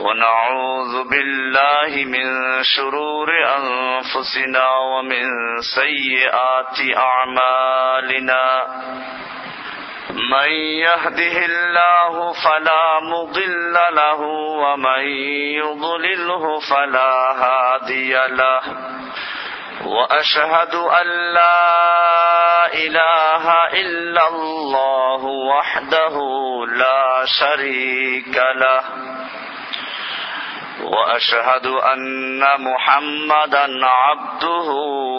ونعوذ بالله من شرور أنفسنا ومن سيئات أعمالنا. من يهده الله فلا مضل له ومن يضلله فلا هادي له. وأشهد أن لا إله إلا الله وحده لا شريك له. وأشهد أن محمدا عبده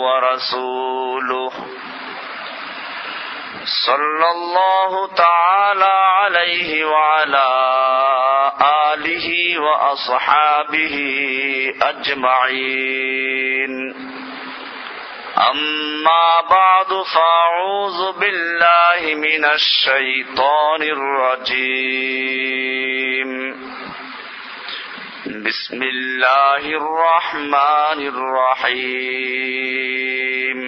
ورسوله. صلى الله تعالى عليه وعلى آله وأصحابه أجمعين. أما بعد فأعوذ بالله من الشيطان الرجيم. بسم الله الرحمن الرحيم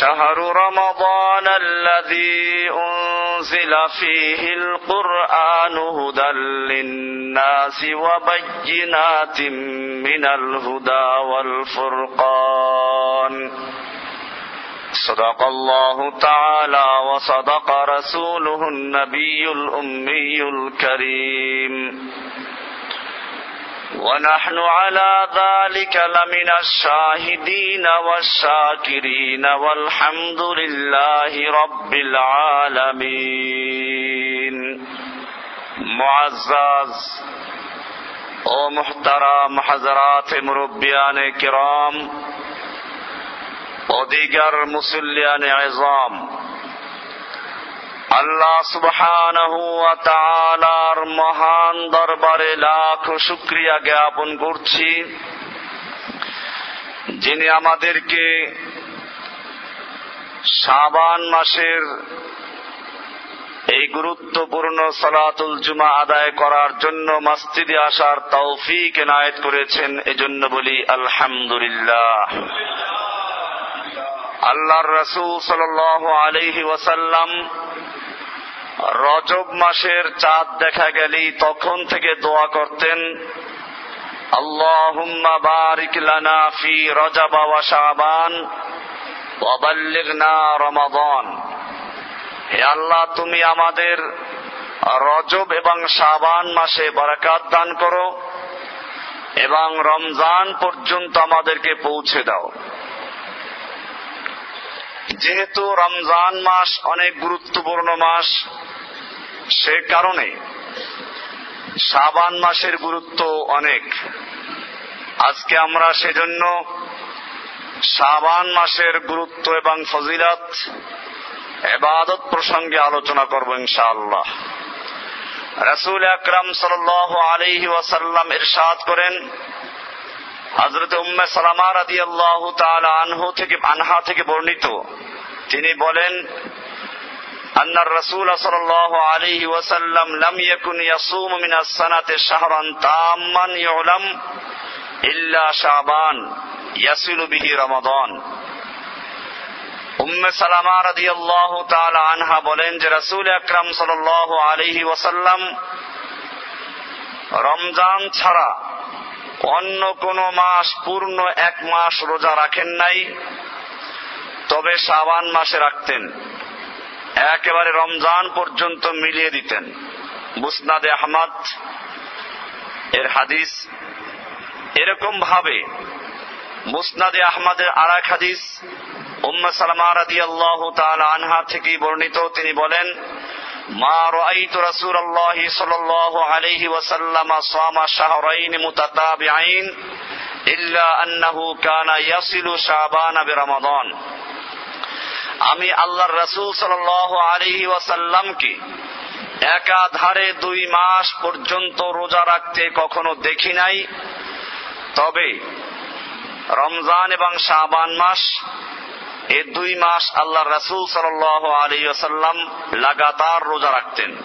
شهر رمضان الذي أنزل فيه القرآن هدى للناس وبينات من الهدى والفرقان صدق الله تعالى وصدق رسوله النبي الأمي الكريم ونحن على ذلك لمن الشاهدين والشاكرين والحمد لله رب العالمين. معزز أو محترم حضرات مربیان كرام و دیگر مسلیان عظام আল্লাহ তাআলার মহান দরবারে লাখ শুকরিয়া জ্ঞাপন করছি। যিনি আমাদেরকে শাবান মাসের এই গুরুত্বপূর্ণ সালাতুল জুমা আদায় করার জন্য মসজিদে আসার তৌফিক এনায়েত করেছেন, এজন্য বলি আলহামদুলিল্লাহ। আল্লাহর রসুল সাল আলহি ওয়াসাল্লাম রজব মাসের চাঁদ দেখা গেলেই তখন থেকে দোয়া করতেন, আল্লাহুম্মা বারিক লানা ফি রজব আল্লাহ, তুমি আমাদের রজব এবং শাবান মাসে বারাকাত দান করো এবং রমজান পর্যন্ত আমাদেরকে পৌঁছে দাও। যেহেতু রমজান মাস অনেক গুরুত্বপূর্ণ মাস সে কারণে শাবান মাসের গুরুত্ব অনেক। আজকে আমরা সেজন্য শাবান মাসের গুরুত্ব এবং ফজিলত, এবাদত প্রসঙ্গে আলোচনা করব ইনশাআল্লাহ। রাসুল আকরাম সাল আলহি ওয়াসাল্লাম ইরশাদ করেন হজরত উম্মে সালামা রাদি আল্লাহ আনহু থেকে, আনহা থেকে বর্ণিত। তিনি বলেন أن الرسول صلى الله عليه وسلم لم يكن يصوم من السنة شهرا تاما يعلم إلا شعبان يصل به رمضان উম্মে সালামা রাদি আল্লাহ আনহা বলেন যে রাসুল আকরাম সাল আলহি ওয়াসাল্লাম রমজান ছাড়া অন্য কোন মাস পূর্ণ এক মাস রোজা রাখেন নাই তবে শাবান মাসে রাখতেন একেবারে রমজান পর্যন্ত মিলিয়ে দিতেন। মুসনাদে আহমদ, এর হাদিস এরকম ভাবে মুসনাদে আহমদের আর এক হাদিস, উম্মা সালামা রাদি আল্লাহ আনহা থেকে বর্ণিত। তিনি বলেন, মা রাইত রাসূলুল্লাহ সাল্লাল্লাহু আলাইহি ওয়াসাল্লাম সামা শাহরাইন মুতাতাবিআইন ইল্লা আন্নাহু কানা ইয়াসিলু শাবান বিরমাদান। আমি আল্লাহর রাসূল সাল্লাল্লাহু আলাইহি ওয়াসাল্লামকে একাধারে দুই মাস পর্যন্ত রোজা রাখতে কখনো দেখি নাই। তবে রমজান এবং শাবান মাস এই দুই মাস আল্লাহ রাসুল সাল আলী আসাল্লাম লাগাতার রোজা রাখতেন।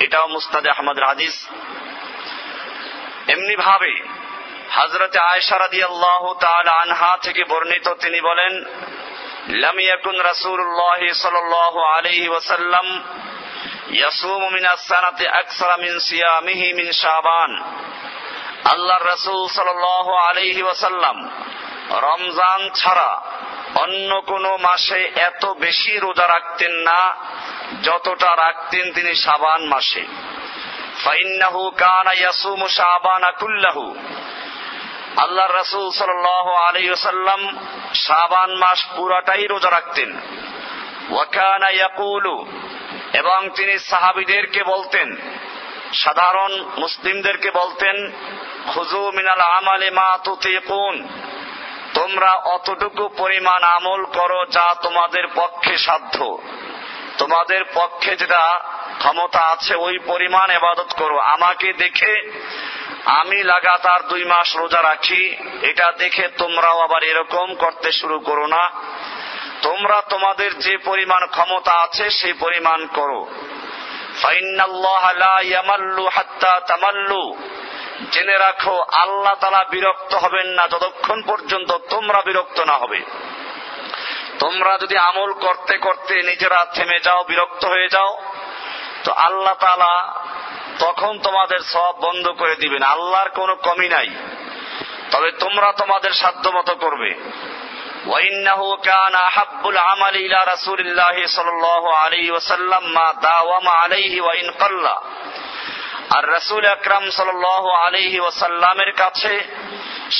এটাও মুস্তাদে আহমদ হাদিস। এমনি ভাবে হজরতে আয়সারাদি আল্লাহ আনহা থেকে বর্ণিত তিনি বলেন لم يكن رسول الله صلى الله عليه وسلم يصوم من السنة أكثر من صيامه من شعبان আল্লাহ রসুল সাল আলহি ওয়াসাল্লাম রমজান ছাড়া অন্য কোন মাসে এত বেশি রোজা রাখতেন না যতটা রাখতেন তিনি সাবান মাসে ফাইন্নাহু কানা ইয়াসুমু শাবানা কুল্লাহু আল্লাহ রসুল সাল আলী সাল্লাম সাবান মাস পুরাটাই রোজা রাখতেন। ওয়াকানা এবং তিনি সাহাবিদেরকে বলতেন, সাধারণ মুসলিমদেরকে বলতেন খুজু মিনাল আমালে মা তুতিকুন, তোমরা অতটুকু পরিমাণ আমল করো যা তোমাদের পক্ষে সাধ্য। তোমাদের পক্ষে যেটা ক্ষমতা আছে, ওই পরিমাণ এবাদত করো। আমাকে দেখে আমি লাগাতার দুই মাস রোজা রাখি। এটা দেখে তোমরাও আবার এরকম করতে শুরু করো না। তোমরা তোমাদের যে পরিমাণ ক্ষমতা আছে সেই পরিমাণ করো। জেনে রাখো, আল্লাহ তালা বিরক্ত হবেন না যতক্ষণ পর্যন্ত তোমরা বিরক্ত না হবে। তোমরা যদি আমল করতে করতে নিজেরা থেমে যাও, বিরক্ত হয়ে যাও, তো আল্লাহ তালা তখন তোমাদের সব বন্ধ করে দিবেন আল্লাহর কোনো কমি নাই তবে তোমরা তোমাদের সাধ্য মতো করবে وإنه كان أحب العمل إلى رسول الله صلى الله عليه وسلم ما داوم عليه وإن قل আর রসুল আকরাম সাল আলহি ওসাল্লামের কাছে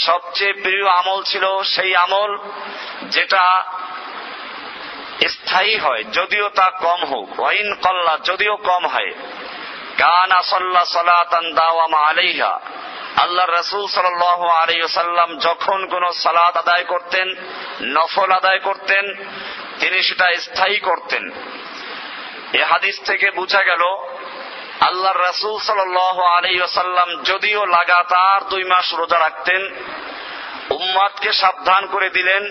সবচেয়ে প্রিয় আমল ছিল সেই আমল যেটা স্থায়ী হয় যদিও তা কম হোক ওয়াইন কল্লা যদিও কম হয় কান আসল্লা সালাতান দাওয়ামা আলাইহা। আল্লাহ রসুল সাল আলাইসাল্লাম যখন কোন সালাদ আদায় করতেন, নফল আদায় করতেন, তিনি সেটা স্থায়ী করতেন। এ হাদিস থেকে বোঝা গেল আল্লাহ রসুল সাল আলাইসাল্লাম যদিও লাগাতার দুই মাস রোজা রাখতেন, উম্মাদকে সাবধান করে দিলেন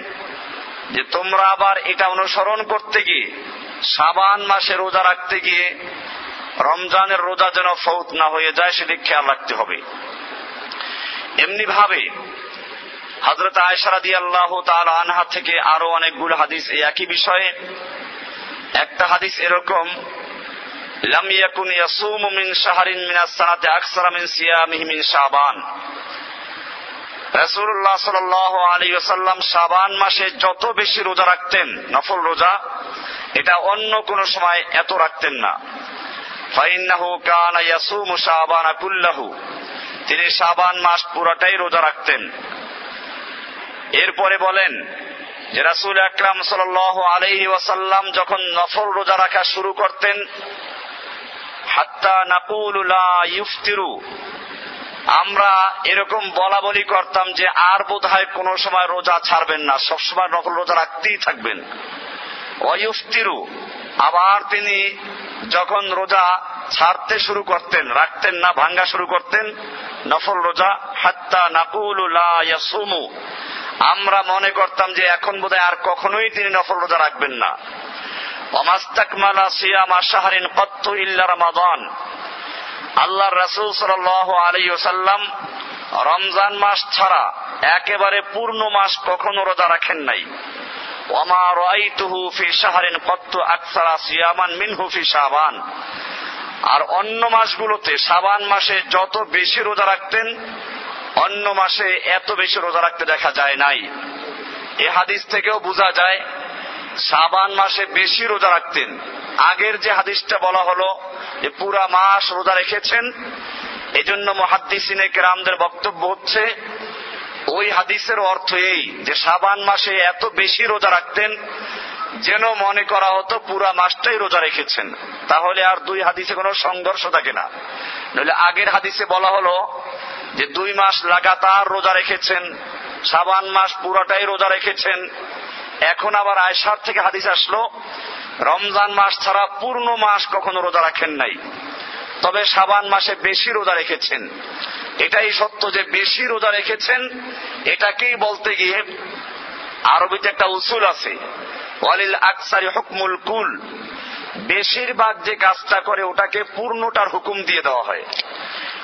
যে তোমরা আবার এটা অনুসরণ করতে গিয়ে, সাবান মাসে রোজা রাখতে গিয়ে রমজানের রোজা যেন ফৌত না হয়ে যায়, সেদিক খেয়াল রাখতে হবে। এমনি ভাবে হজরত আয়সারাদি আল্লাহ তাল আনহা থেকে আরও অনেকগুলো হাদিস এই একই বিষয়ে। একটা হাদিস এরকম যত বেশি রোজা রাখতেন, নফল রোজা, এটা অন্য কোন সময় এত রাখতেন না। তিনি শাবান মাস পুরাটাই রোজা রাখতেন। এরপরে বলেন যে রাসুল আকরাম সাল আলহি ওয়াসাল্লাম যখন নফল রোজা রাখা শুরু করতেন আমরা এরকম বলা বলি করতাম যে আর বোধ হয় কোনো সময় রোজা ছাড়বেন না, সবসময় নকল রোজা রাখতেই থাকবেন। অয়ুফতিরু আবার তিনি যখন রোজা ছাড়তে শুরু করতেন, রাখতেন না, ভাঙ্গা শুরু করতেন। নফল রোজা, হাত্তা নাকুলুমু আমরা মনে করতাম যে এখন বোধহয় আর কখনোই তিনি নফল রোজা রাখবেন না। আল্লাহ সাল আলী রমজান মাস ছাড়া একেবারে পূর্ণ মাস কখনো রোজা রাখেন নাই। ওমা রাইতুহু ফি শাহরিন কত্ত আকসারা সিয়ামান মিনহু ফি শাবান। আর অন্য মাসগুলোতে সাবান মাসে যত বেশি রোজা রাখতেন, অন্য মাসে এত বেশি রোজা রাখতে দেখা যায় নাই। এ হাদিস থেকেও বোঝা যায়, সাবান মাসে বেশি রোজা রাখতেন। আগের যে হাদিসটা বলা হলো যে পুরা মাস রোজা রেখেছেন, এজন্য মহাদ্দিসিনে কেরামদের বক্তব্য হচ্ছে, ওই হাদিসের অর্থ এই যে সাবান মাসে এত বেশি রোজা রাখতেন যেন মনে করা হতো পুরা মাসটাই রোজা রেখেছেন। তাহলে আর দুই হাদিসে কোনো সংঘর্ষ থাকে না। নইলে আগের হাদিসে বলা হলো যে দুই মাস লাগাতার রোজা রেখেছেন, সাবান মাস পুরাটাই রোজা রেখেছেন। এখন আবার আয়সার থেকে হাদিস আসলো, রমজান মাস ছাড়া পূর্ণ মাস কখনো রোজা রাখেন নাই। তবে সাবান মাসে বেশি রোজা রেখেছেন। এটাই সত্য যে বেশি রোজা রেখেছেন, এটাকেই বলতে গিয়ে আরবিতে একটা উসুল আছে। ওয়ালিল আকসারি হুকমুল কুল বেশিরভাগ যে কাজটা করে ওটাকে পূর্ণটার হুকুম দিয়ে দেওয়া হয়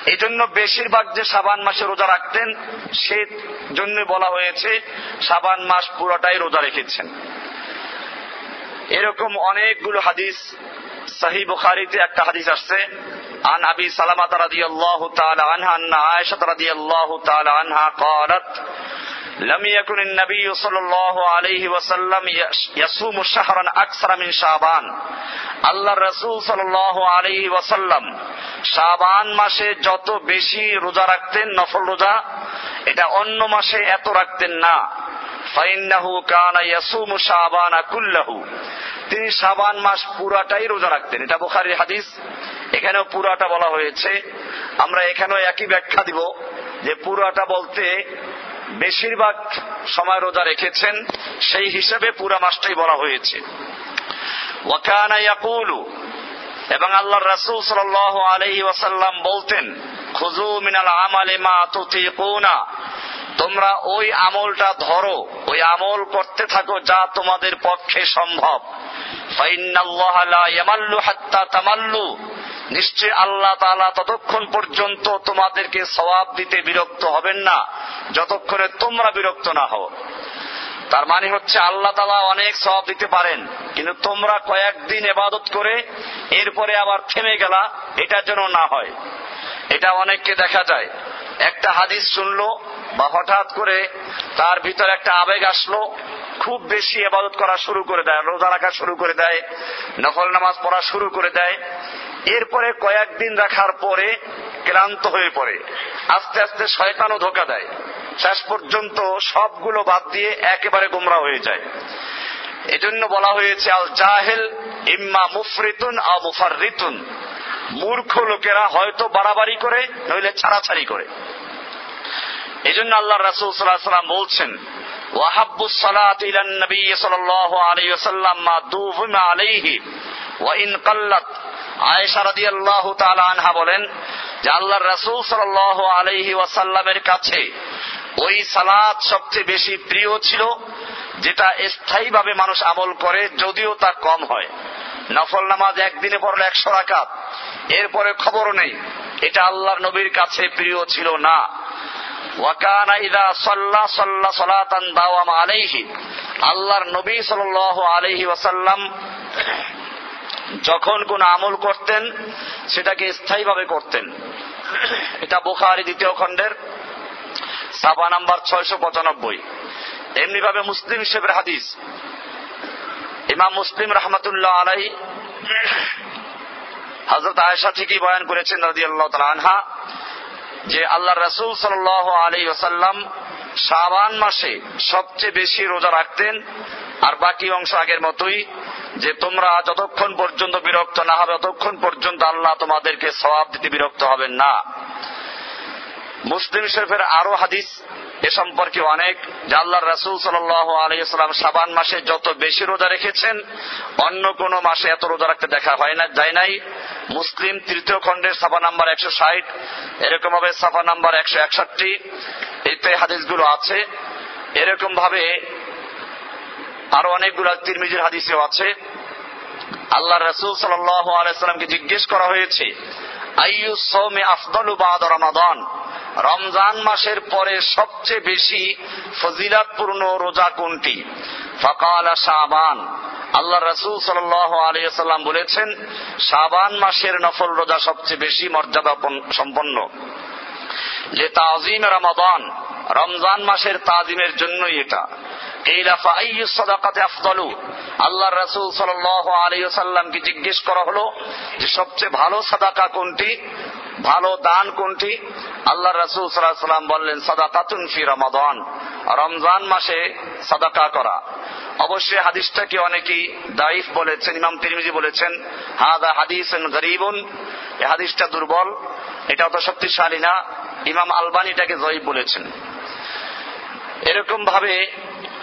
এই জন্য বেশিরভাগ যে সাবান মাসে রোজা রাখতেন সে জন্য বলা হয়েছে সাবান মাস পুরোটাই রোজা রেখেছেন এরকম অনেকগুলো হাদিস সাহি বুখারিতে একটা হাদিস আসছে عن أبي سلمة رضي الله تعالى عنها أن عائشة رضي الله تعالى عنها قالت لم يكن النبي صلى الله عليه وسلم يصوم شهرا أكثر من شعبان আল্লাহ রসুল সাল্লাহ আলহি ওয়াসাল্লাম শাবান মাসে যত বেশি রোজা রাখতেন নফল রোজা এটা অন্য মাসে এত রাখতেন না ফাইন্নাহু কানা ইয়াসুমু শাবানা কুল্লাহু তিনি শাবান মাস পুরাটাই রোজা রাখতেন এটা বুখারীর হাদিস এখানেও পুরাটা বলা হয়েছে আমরা এখানেও একই ব্যাখ্যা দিব যে পুরাটা বলতে বেশিরভাগ সময় রোজা রেখেছেন, সেই হিসেবে পুরা মাসটাই বলা হয়েছে। এবং আল্লাহ রাসূল সাল্লাল্লাহু আলাইহি ওয়াসাল্লাম বলতেন খুজু মিনাল আমালি মা তুতিকুনা। তোমরা ওই আমলটা ধরো, ওই আমল করতে থাকো যা তোমাদের পক্ষে সম্ভব। নিশ্চয় আল্লাহ তালা ততক্ষণ পর্যন্ত তোমাদেরকে সওয়াব দিতে বিরক্ত হবেন না, যতক্ষণে তোমরা বিরক্ত না হও। তার মানে হচ্ছে আল্লাহ তালা অনেক সব দিতে পারেন, কিন্তু তোমরা কয়েকদিন এবাদত করে এরপরে আবার থেমে গেলা, এটা যেন না হয়। এটা অনেককে দেখা যায়। একটা হাদিস শুনলো বা হঠাৎ করে তার ভিতরে একটা আবেগ আসলো, খুব বেশি এবাদত করা শুরু করে দেয়, রোজা রাখা শুরু করে দেয় নকল নামাজ পড়া শুরু করে দেয়, এরপরে কয়েকদিন রাখার পরে ক্লান্ত হয়ে পড়ে। আস্তে আস্তে শয়তানও ধোকা দেয়। শেষ পর্যন্ত সবগুলো বাদ দিয়ে একেবারে গুমরা হয়ে যায়। এজন্য বলা হয়েছে, আল জাহেল ইম্মা মুফরিতুন আ মুফার মূর্খ লোকেরা হয়তো বাড়াবাড়ি করে, নইলে ছাড়াছাড়ি করে। এই জন্য আল্লাহ রাসুল সাল্লাম বলছেন ওই সালাত সবচেয়ে বেশি প্রিয় ছিল, যেটা স্থায়ীভাবে মানুষ আমল করে যদিও তা কম হয়। নফল নামাজ একদিনে পড়লে একশো রাকাত, এরপরে খবরও নেই। এটা আল্লাহর নবীর কাছে প্রিয় ছিল না। ওয়াকানা ইদা সাল্লা আল্লাহর নবী আলাইহি ওয়াসাল্লাম যখন কোন আমল করতেন, সেটাকে স্থায়ীভাবে করতেন। এটা বুখারি দ্বিতীয় খণ্ডের সাবা নাম্বার পঁচানব্বই। এমনি ভাবে মুসলিম হিসেবের হাদিস। ইমাম মুসলিম রহমতুল্লাহ আলাই হজরত আয়সা বয়ান করেছেন রাজি আল্লাহ আনহা। যে আল্লাহ রসুল সাল আলী ওসাল্লাম শাবান মাসে সবচেয়ে বেশি রোজা রাখতেন, আর বাকি অংশ আগের মতোই, যে তোমরা যতক্ষণ পর্যন্ত বিরক্ত না হবে, ততক্ষণ পর্যন্ত আল্লাহ তোমাদেরকে সবাব দিতে বিরক্ত হবেন না। মুসলিম শরীফের আরও হাদিস এ সম্পর্কে অনেক। যে আল্লাহ রাসুল সাল্লাম সাবান মাসে যত বেশি রোজা রেখেছেন, অন্য কোন মাসে এত রোজা রাখতে দেখা হয় না, যায় নাই। মুসলিম তৃতীয় খণ্ডের সাফা নাম্বার একশো ষাট এরকম ভাবে সাফা নাম্বার একশো একষট্টি, এতে হাদিসগুলো আছে। এরকম ভাবে আরও অনেকগুলো তিরমিজির হাদিসেও আছে। আল্লাহ রসুল সাল্লামকে জিজ্ঞেস করা হয়েছে আইয়ু সৌমে আফদলু বাদ রমাদান? রমজান মাসের পরে সবচেয়ে বেশি ফজিলাতপূর্ণ রোজা কোনটি? ফকাল শাবান। আল্লাহ রসুল সাল্লাম বলেছেন, শাবান মাসের নফল রোজা সবচেয়ে বেশি মর্যাদা সম্পন্ন। যে তাজিম রমাদান। রমজান মাসের তাজিমের জন্যই এটা। আল্লাহ রসুল সাল্লামকে জিজ্ঞেস করা হলো যে সবচেয়ে ভালো সাদাকা কোনটি? ভালো দান কোনটি? আল্লাহ রসুল সাল্লাম বললেন, সাদাকাতুন ফি রমাদান। রমজান মাসে সাদাকা করা। অবশ্যই হাদিসটাকে অনেকেই দাইফ বলেছেন, ইমাম তিরমিজি বলেছেন, হাদা হাদিস গরিবুন। এই হাদিসটা দুর্বল, এটা অত শক্তিশালী না, ইমাম আলবানিটাকে জয়ীব বলেছেন। এরকম ভাবে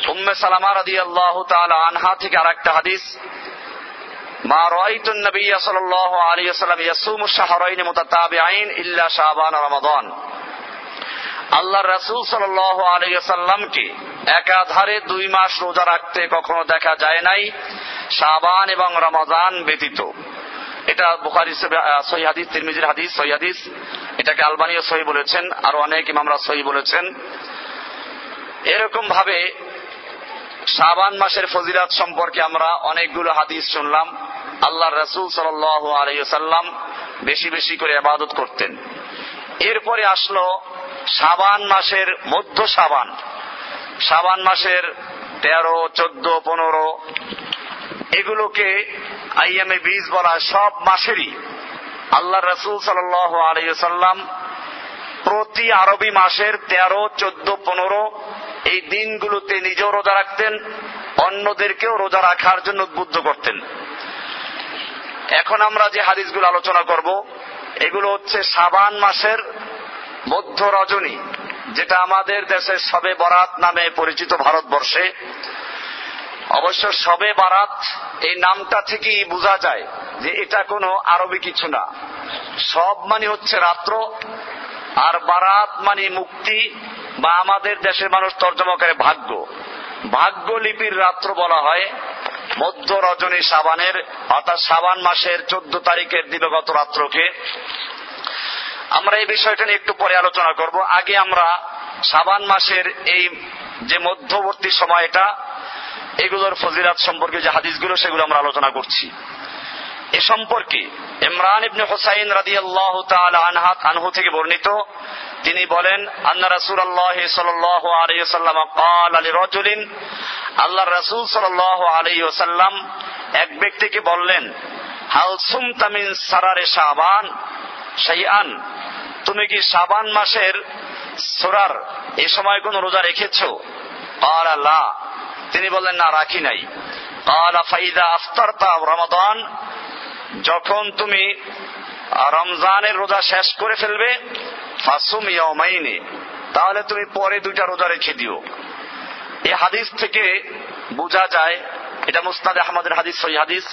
উম্মে সালামা রাদি আল্লাহ আনহা থেকে আর একটা হাদিস রমাদান। আল্লাহ একাধারে দুই মাস রোজা রাখতে কখনো দেখা যায় নাই সাবান এবং রমাজান ব্যতীত। এটা বুখারি সহি হাদিস, তিরমিজির হাদিস, সহি হাদিস। এটাকে আলবানীয় সহি বলেছেন, আর অনেক ইমামরা সহি বলেছেন। এরকম ভাবে শাবান মাসের ফজিরাত সম্পর্কে আমরা অনেকগুলো হাদিস শুনলাম। আল্লাহ রসুল সাল আলাইসাল্লাম বেশি বেশি করে আবাদত করতেন। এরপরে আসলো সাবান মাসের মধ্য সাবান সাবান মাসের তেরো, চোদ্দ, পনেরো, এগুলোকে আইএমএ বীজ বলা সব মাসেরই আল্লাহ রসুল সাল আলাইসাল্লাম প্রতি আরবি মাসের তেরো, চোদ্দ, পনেরো এই দিনগুলোতে নিজেও রোজা রাখতেন, অন্যদেরকেও রোজা রাখার জন্য উদ্বুদ্ধ করতেন। এখন আমরা যে হাদিসগুলো আলোচনা করব, এগুলো হচ্ছে সাবান মাসের মধ্য রজনী, যেটা আমাদের দেশে সবে বরাত নামে পরিচিত ভারতবর্ষে। অবশ্য সবে বারাত, এই নামটা থেকেই বোঝা যায় যে এটা কোনো আরবি কিছু না। সব মানে হচ্ছে রাত্র, আর বারাত মানে মুক্তি বা আমাদের দেশের মানুষ তর্জমা করে ভাগ্য। ভাগ্য লিপির রাত্র বলা হয় মধ্য রজনী সাবানের, অর্থাৎ সাবান মাসের চোদ্দ তারিখের দিবগত রাত্রকে। আমরা এই বিষয়টা নিয়ে একটু পরে আলোচনা করব। আগে আমরা সাবান মাসের এই যে মধ্যবর্তী সময়টা, এগুলোর ফজিরাত সম্পর্কে যে হাদিসগুলো, সেগুলো আমরা আলোচনা করছি। এ সম্পর্কে ইমরান ইবনে হুসাইন রাদি আল্লাহ আনহাত আনহু থেকে বর্ণিত। তিনি বলেন, আন্না রাসুল আল্লাহ সাল্লাহ আলাইসাল্লাম কাল আলী রজুলিন আল্লাহ রাসুল সাল্লাহ আলাইসাল্লাম এক ব্যক্তিকে বললেন, হাল সুমতামিন সারারে শাবান? শাইআন, তুমি কি শাবান মাসের সোরার এ সময় কোন রোজা রেখেছ? তিনি বললেন, না, রাখি নাই। কাল আফতারতা রমাদান। যখন তুমি রমজানের রোজা শেষ করে ফেলবে ফাসুম ইয়ামাইনে তাহলে তুমি পরে দুইটা রোজা রেখে দিও এই হাদিস থেকে বোঝা যায় এটা মুস্তাদ আহমদের হাদিস সই হাদিস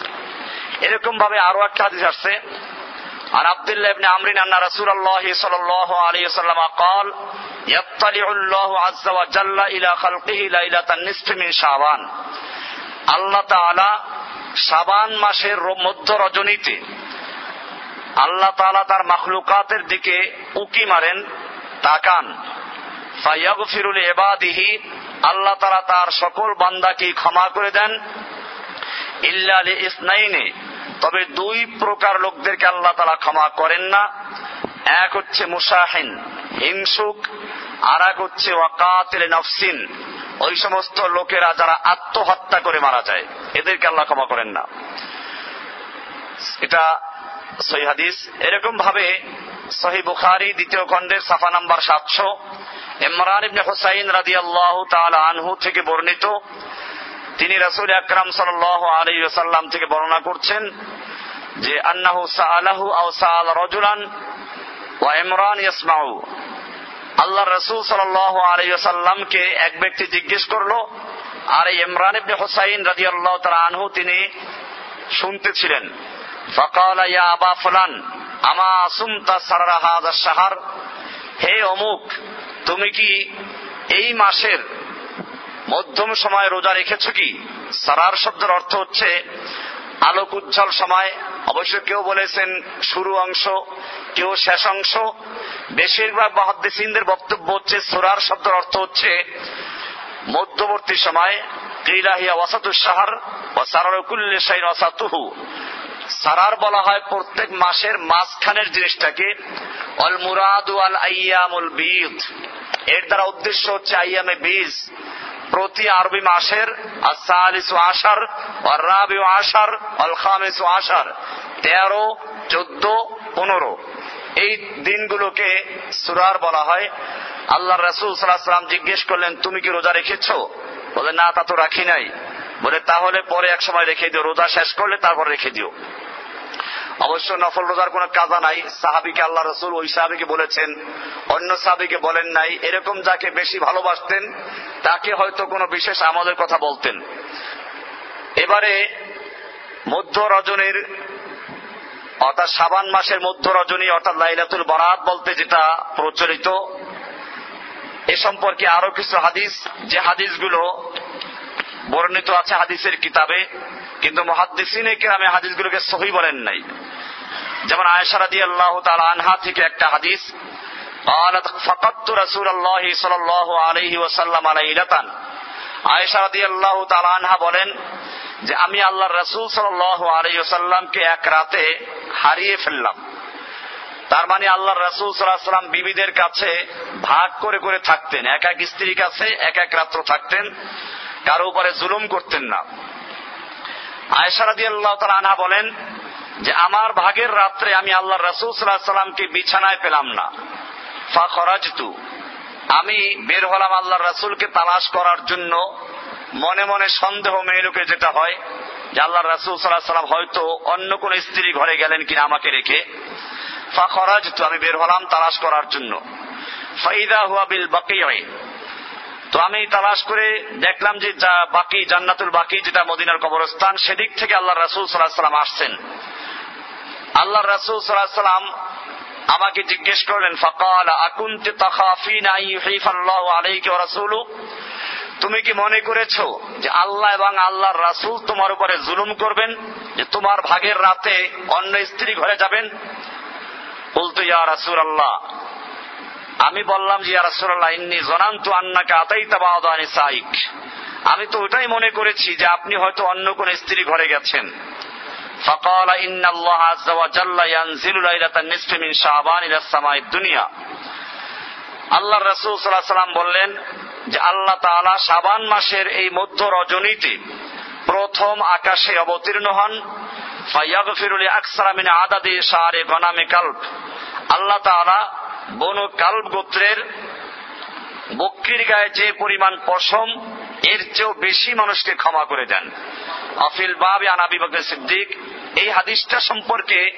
এরকম ভাবে আরো একটা হাদিস আসছে আর আব্দুল্লাহ ইবনে আমরিন আন্না রাসূলুল্লাহ সাল্লাল্লাহু আলাইহি ওয়াসাল্লাম قال يطلع الله عز وجل الى خلقه ليله النصف من شعبان আল্লাহ তাআলা শাবান মাসের মধ্য রজনীতে আল্লাহ তাআলা তার মাখলুকাতের দিকে উকি মারেন, তাকান। ফায়াগফিরুল ইবাদিহি, আল্লাহ তাআলা তার সকল বান্দাকে ক্ষমা করে দেন। ইল্লা ইসনাইনে, তবে দুই প্রকার লোকদেরকে আল্লাহ তালা ক্ষমা করেন না। এক হচ্ছে মুসাহিন, হিংসুক আর এক হচ্ছে ওয়াকাতিল নফসিন। ওই সমস্ত লোকেরা যারা আত্মহত্যা করে মারা যায়, এদেরকে আল্লাহ ক্ষমা করেন না। এটা সহি এরকম ভাবে সহি বুখারি দ্বিতীয় খণ্ডের সাফা নাম্বার সাতশো, ইমরান ইবনে হুসাইন রাদি আল্লাহ আনহু থেকে বর্ণিত। তিনি রাসুল আকরাম সাল আলী সাল্লাম থেকে বর্ণনা করছেন যে, আন্নাহু সাআলাহু আও রজুলান ওয়া ইমরান ইয়াসমাউ। আল্লাহ রসুল সাল আলী সাল্লামকে এক ব্যক্তি জিজ্ঞেস করল, আর এই ইমরান ইবনে হুসাইন রাজি আল্লাহ তালা আনহু, তিনি শুনতেছিলেন? ফকাল, ইয়া আবা ফুলান, আমা সুমতা সারারা হাজা সাহার হে অমুক, তুমি কি এই মাসের মধ্যম সময় রোজা রেখেছ কি? সারার শব্দের অর্থ হচ্ছে আলোক উজ্জ্বল সময়। অবশ্য কেউ বলেছেন শুরু অংশ, কেউ শেষ অংশ। বেশিরভাগ মহাদ্দেসিনদের বক্তব্য হচ্ছে, সুরার শব্দের অর্থ হচ্ছে মধ্যবর্তী সময়। কিলাহিয়া ওয়াসাতু সাহার ও সারারকুল্লে সাইন ওয়াসাতুহু। সারার বলা হয় প্রত্যেক মাসের মাঝখানের জিনিসটাকে অল মুরাদু আল আইয়ামুল বিদ। এর দ্বারা উদ্দেশ্য হচ্ছে আইয়ামে বীজ। প্রতি আরবি মাসের আশার রাবি আশার অল খামিস আশার, তেরো, চোদ্দ, পনেরো। এই দিনগুলোকে সুরার বলা হয়। আল্লাহ রসুল সাল্লাম জিজ্ঞেস করলেন, তুমি কি রোজা রেখেছ? বলে, না, তা তো রাখি নাই। বলে, তাহলে পরে এক সময় রেখে দিও, রোজা শেষ করলে তারপর রেখে দিও। অবশ্য নফল রোজার কোন কাজা নাই। সাহাবিকে আল্লাহ রসুল ওই সাহাবিকে বলেছেন, অন্য সাহাবিকে বলেন নাই, এরকম যাকে বেশি ভালোবাসতেন, তাকে হয়তো কোনো বিশেষ আমলের কথা বলতেন। এবারে মধ্য রজনীর অর্থাৎ সাবান মাসের মধ্য রজনী অর্থাৎ লাইলাতুল বরাত বলতে যেটা প্রচলিত, এ সম্পর্কে আরও কিছু হাদিস। যে হাদিসগুলো বর্ণিত আছে হাদিসের কিতাবে কিন্তু মহাদ্দিসিনে কেরামে হাদিসগুলোকে সহি বলেন নাই যেমন আয়েশা রাদি আল্লাহ তাল আনহা থেকে একটা হাদিস قالت فقدت رسول الله صلى الله عليه وسلم ليلة আয়েশা রাদি আল্লাহ তাল আনহা বলেন যে আমি আল্লাহর রসুল সাল আলাইহি সাল্লামকে এক রাতে হারিয়ে ফেললাম তার মানে আল্লাহ রসুল সাল্লাহ সাল্লাম বিবিদের কাছে ভাগ করে করে থাকতেন এক এক স্ত্রীর কাছে এক এক রাত্র থাকতেন কারও উপরে জুলুম করতেন না। আয়সারাদি আল্লাহ আনহা বলেন যে, আমার ভাগের রাত্রে আমি আল্লাহ রসুল সাল্লাহ সাল্লামকে বিছানায় পেলাম না। ফা খরাজতু আমি বের হলাম আল্লাহ রসুলকে তালাশ করার জন্য। মনে মনে সন্দেহ মেয়েলোকে যেটা হয় যে আল্লাহ রসুল সাল্লাহ সাল্লাম হয়তো অন্য কোন স্ত্রী ঘরে গেলেন কিনা আমাকে রেখে। ফা খরাজতু আমি বের হলাম তালাশ করার জন্য। ফাইদা হুয়া বিল বাকি তো আমি তালাশ করে দেখলাম যে যা বাকি, জান্নাতুল বাকি, যেটা মদিনার কবরস্থান, সেদিক থেকে আল্লাহ রাসুল সাল্লাহ সাল্লাম আসছেন। আল্লাহ রাসুল সাল্লাহ সাল্লাম আমাকে জিজ্ঞেস করলেন, ফকাল, আকুন্তে রাসূলু? তুমি কি মনে করেছ যে আল্লাহ এবং আল্লাহর রাসূল তোমার উপরে জুলুম করবেন, যে তোমার ভাগের রাতে অন্য স্ত্রী ঘরে যাবেন? বলতো, ইয়া রাসূল আল্লাহ আমি বললাম যে ইয়া রাসূলুল্লাহ ইন্নী জনান্তু আন্নাকা আতাইতা বাদানি সাইক আমি তো ওটাই মনে করেছি যে আপনি হয়তো অন্য কোন স্ত্রী ঘরে গেছেন فقال إن الله عز وجل ينزل ليلة النصف من شعبان إلى السماء الدنيا আল্লাহ রসুল সাল্লাহ সাল্লাম বললেন যে আল্লাহ তাআলা শাবান মাসের এই মধ্য রজনীতে প্রথম আকাশে অবতীর্ণ হন ফাইয়াগফিরুল আকসারা মিন আদাদি শারে গনামে কাল্ব আল্লাহ তাআলা বন কাল গোত্রের বক্রির গায়ে যে পরিমাণ পশম, এর চেয়েও বেশি মানুষকে ক্ষমা করে দেন। আফিল বাবি আনাবি বকর সিদ্দিক, এই হাদিসটা সম্পর্কে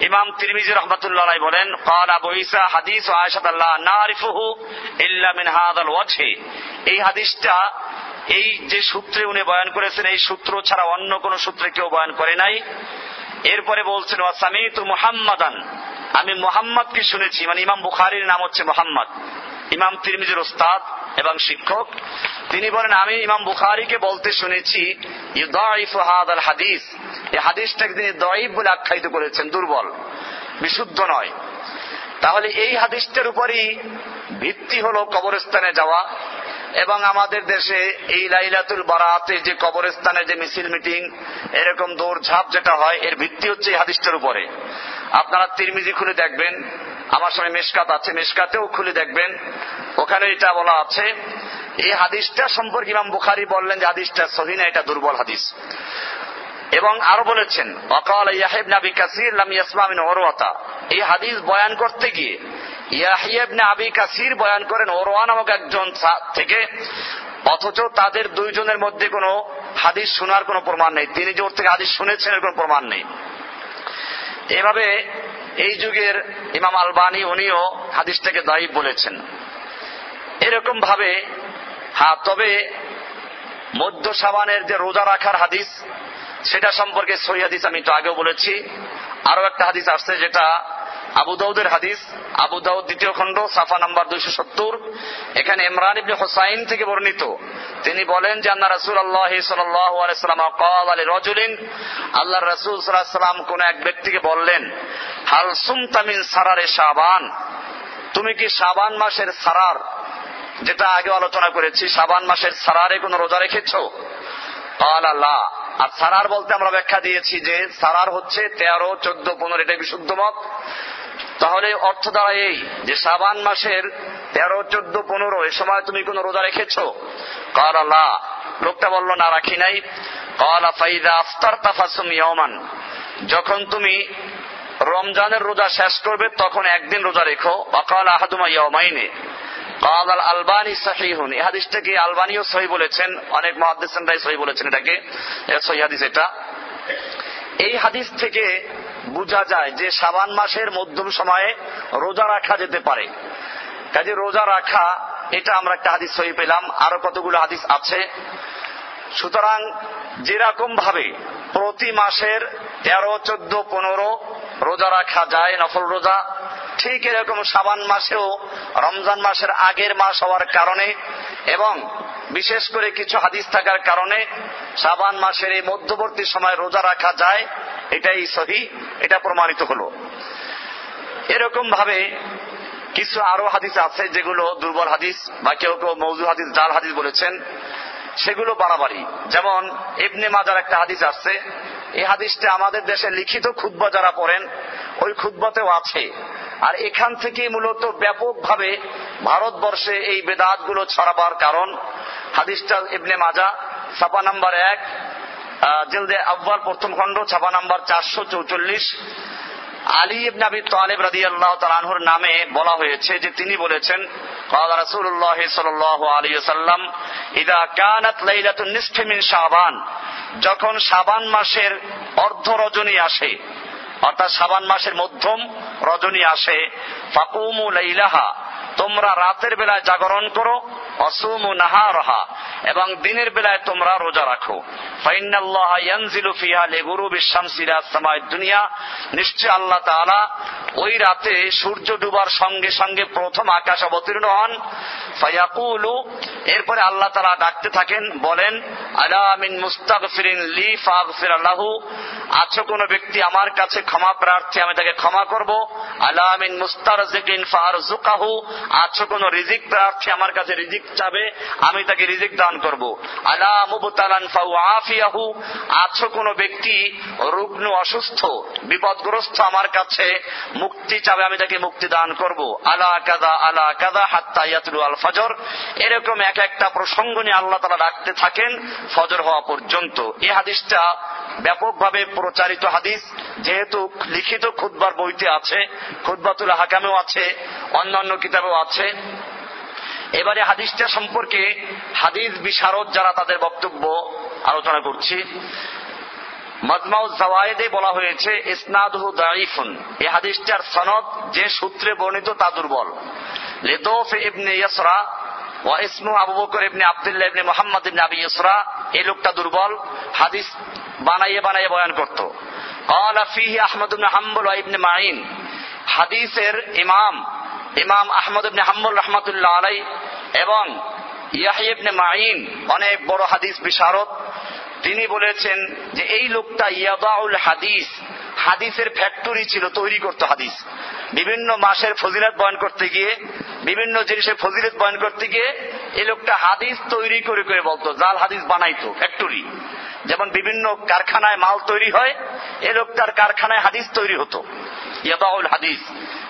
ইমাম তিরমিজি রহমতুল্লাহ বলেন হাদিস ও আল্লাহ না এই হাদিসটা, এই যে সূত্রে উনি বয়ান করেছেন, এই সূত্র ছাড়া অন্য কোন সূত্রে কেউ বয়ান করে নাই। এরপরে বলছেন ওয়াসামিতু মুহাম্মাদান। আমি মোহাম্মদকে শুনেছি মানে ইমাম বুখারির নাম হচ্ছে মোহাম্মদ। ইমাম তিরমিজির ওস্তাদ এবং শিক্ষক। তিনি বলেন, আমি ইমাম বুখারিকে বলতে শুনেছি হাদিস। এই হাদিসটাকে তিনি দয়ীব বলে আখ্যায়িত করেছেন, দুর্বল, বিশুদ্ধ নয়। তাহলে এই হাদিসটার উপরই ভিত্তি হলো কবরস্থানে যাওয়া। এবং আমাদের দেশে এই লাইলাতুল বারাতে যে কবরস্থানে যে মিছিল মিটিং, এরকম দৌড়ঝাঁপ যেটা হয়, এর ভিত্তি হচ্ছে এই হাদিসটার উপরে। আপনারা তিরমিজি খুলে দেখবেন, আমার সঙ্গে মেশকাত আছে, মেশকাতেও খুলে দেখবেন। ওখানে এটা বলা আছে, এই হাদিসটা সম্পর্কে ইমাম বুখারি বললেন যে হাদিসটা সহিনা এটা দুর্বল হাদিস। এবং আরও বলেছেন অকাল ইয়াহেব নাবি কাসির লাম ইয়াসমামিন ওরওয়াতা এই হাদিস বয়ান করতে গিয়ে ইয়াহিয়েব আবি কাসির বয়ান করেন ওরওয়া নামক একজন থেকে, অথচ তাদের দুইজনের মধ্যে কোনো হাদিস শোনার কোনো প্রমাণ নেই। তিনি যে থেকে হাদিস শুনেছেন, এর কোনো প্রমাণ নেই। এভাবে এই যুগের ইমাম আলবানি উনিও হাদিসটাকে দায়ী বলেছেন। এরকম ভাবে হ্যাঁ তবে মধ্য সাবানের যে রোজা রাখার হাদিস, সেটা সম্পর্কে সই হাদিস আমি তো আগেও বলেছি। আরও একটা হাদিস আসছে যেটা আবু দাউদের হাদিস, আবু দাউদ দ্বিতীয় খণ্ড, সাফা নাম্বার দুইশো সত্তর। এখানে ইমরান ইবনে হোসাইন থেকে বর্ণিত। তিনি বলেন যে আল্লাহ রসুল আল্লাহ সাল্লাম কাল আলী রজুলিন আল্লাহ রসুল সাল্লাম কোন এক ব্যক্তিকে বললেন, হাল সুমতামিন সারারে সাবান তুমি কি সাবান মাসের সারার? যেটা আগে আলোচনা করেছি সাবান মাসের সারারে কোন রোজা রেখেছ? আল্লাহ আর সারার বলতে আমরা ব্যাখ্যা দিয়েছি যে, সারার হচ্ছে তেরো, চোদ্দ, পনেরো এটা বিশুদ্ধ মত। তাহলে অর্থ দ্বারা এই যে সাবান মাসের তেরো, চোদ্দ, পনেরো, এ সময় তুমি কোন রোজা রেখেছ? আল্লাহ লোকটা বলল, না, রাখি নাই। কাল, ফাইদা আফতার তাফাসুম ইয়মান যখন তুমি রমজানের রোজা শেষ করবে, তখন একদিন রোজা রেখো। অকাল আহাদুমা ইয়মাইনে কাল আল আলবানি সাহিহুন। এই হাদিসটাকে আলবানিও সহি বলেছেন? অনেক মহাদিসাই সহি বলেছেন এটাকে। সহি হাদিস এটা। এই হাদিস থেকে বোঝা যায় যে সাবান মাসের মধ্যম সময়ে রোজা রাখা যেতে পারে। কাজে রোজা রাখা, এটা আমরা একটা হাদিস সহি পেলাম, আরও কতগুলো হাদিস আছে। সুতরাং যেরকম ভাবে প্রতি মাসের তেরো, চোদ্দ, পনেরো রোজা রাখা যায়, নফল রোজা ঠিক এরকম সাবান মাসেও, রমজান মাসের আগের মাস হওয়ার কারণে এবং বিশেষ করে কিছু হাদিস থাকার কারণে সাবান মাসের এই মধ্যবর্তী সময় রোজা রাখা যায়, এটাই সহি, এটা প্রমাণিত হলো। এরকম ভাবে কিছু আরও হাদিস আছে যেগুলো দুর্বল হাদিস বা কেউ কেউ মৌজু হাদিস, জাল হাদিস বলেছেন। সেগুলো বাড়াবাড়ি। যেমন ইবনে মাজার একটা হাদিস আসছে। এই হাদিসটা আমাদের দেশে লিখিত খুদ্া যারা পড়েন, ওই খুদ্বাতেও আছে। আর এখান থেকে মূলত ব্যাপকভাবে ভারতবর্ষে এই বেদাতগুলো ছড়াবার কারণ। হাদিসটা ইবনে মাজা, ছাপা নাম্বার এক জেলদে আব্বাল প্রথম খণ্ড, ছাপা নাম্বার চারশো চৌচল্লিশ। আলী ইবনে আবি তালেব রাদিয়াল্লাহু তাআলার নামে বলা হয়েছে যে তিনি বলেছেন قال رسول الله صلى الله عليه وسلم اذا كانت ليله النصف من شعبان যখন শাবান মাসের অর্ধ রজনী আসে অর্থাৎ শাবান মাসের মধ্যম রজনী আসে ফাকুমু লাইলাহা তোমরা রাতের বেলায় জাগরণ করো, অসুমু নাহারহা, এবং দিনের বেলায় তোমরা রোজা রাখো। দুনিয়া। নিশ্চয় আল্লাহ তাআলা ওই রাতে সূর্য ডুবার সঙ্গে সঙ্গে প্রথম আকাশ অবতীর্ণ হন। ফায়াকুলু, এরপরে আল্লাহ তাআলা ডাকতে থাকেন, বলেন, আলা মিন মুস্তাগফিরিন লি ফাগফির লাহু। আছো কোন ব্যক্তি আমার কাছে ক্ষমা প্রার্থী, আমি তাকে ক্ষমা করব। আলা মিন মুস্তারজিকিন ফারজুকাহু আছো কোন রিজিক প্রার্থী আমার কাছে রিজিক চাবে, আমি তাকে রিজিক দান করব। আলা মুবতালান কোন ব্যক্তি রুগ্ন অসুস্থ, বিপদগ্রস্ত আমার কাছে মুক্তি চাবে, আমি তাকে মুক্তি দান করব। আলা কাদা আলা কাদা হাত্তা ইয়াতলু আল ফজর, এরকম এক একটা প্রসঙ্গ নিয়ে আল্লাহ তালা রাখতে থাকেন ফজর হওয়া পর্যন্ত। এই হাদিসটা ব্যাপকভাবে প্রচারিত হাদিস, যেহেতু লিখিত খুদ্বার বইতে আছে খুদ্বাতুল হাকামেও আছে, অন্যান্য কিতাবেও আছে এবারে হাদিসটা সম্পর্কে হাদিস বিশারদ যারা তাদের বক্তব্য আলোচনা করছি মজমাউ জাওয়ায়েদে বলা হয়েছে ইসনাদহু দাইফুন এই হাদিসটার সনদ যে সূত্রে বর্ণিত তা দুর্বল লেদোফ ইবনে ইয়াসরা ওয়া ইসমু আবু বকর ইবনে আব্দুল্লাহ ইবনে মুহাম্মদ ইবনে আবি ইসরা এই লোকটা দুর্বল হাদিস বানাইয়ে বানাইয়ে বয়ান করত قال فيه احمد بن حنبل وابن معين হাদিসের ইমাম ইমাম আহমদ ইবনে হাম্মুল রহমতুল্লাহ আলাই এবং ইয়াহিবনে মাইন অনেক বড় হাদিস বিশারদ। তিনি বলেছেন যে এই লোকটা ইয়াবাউল হাদিস, হাদিসের ফ্যাক্টরি ছিল তৈরি করতো হাদিস। বিভিন্ন মাসের ফজিলত বয়ন করতে গিয়ে, বিভিন্ন জিনিসের ফজিলত বয়ন করতে গিয়ে এই লোকটা হাদিস তৈরি করে করে বলতো, জাল হাদিস বানাইতো ফ্যাক্টরি যেমন বিভিন্ন কারখানায় মাল তৈরি হয়, এ লোকটার কারখানায় হাদিস তৈরি হতো, ইয়াদাউল হাদিস।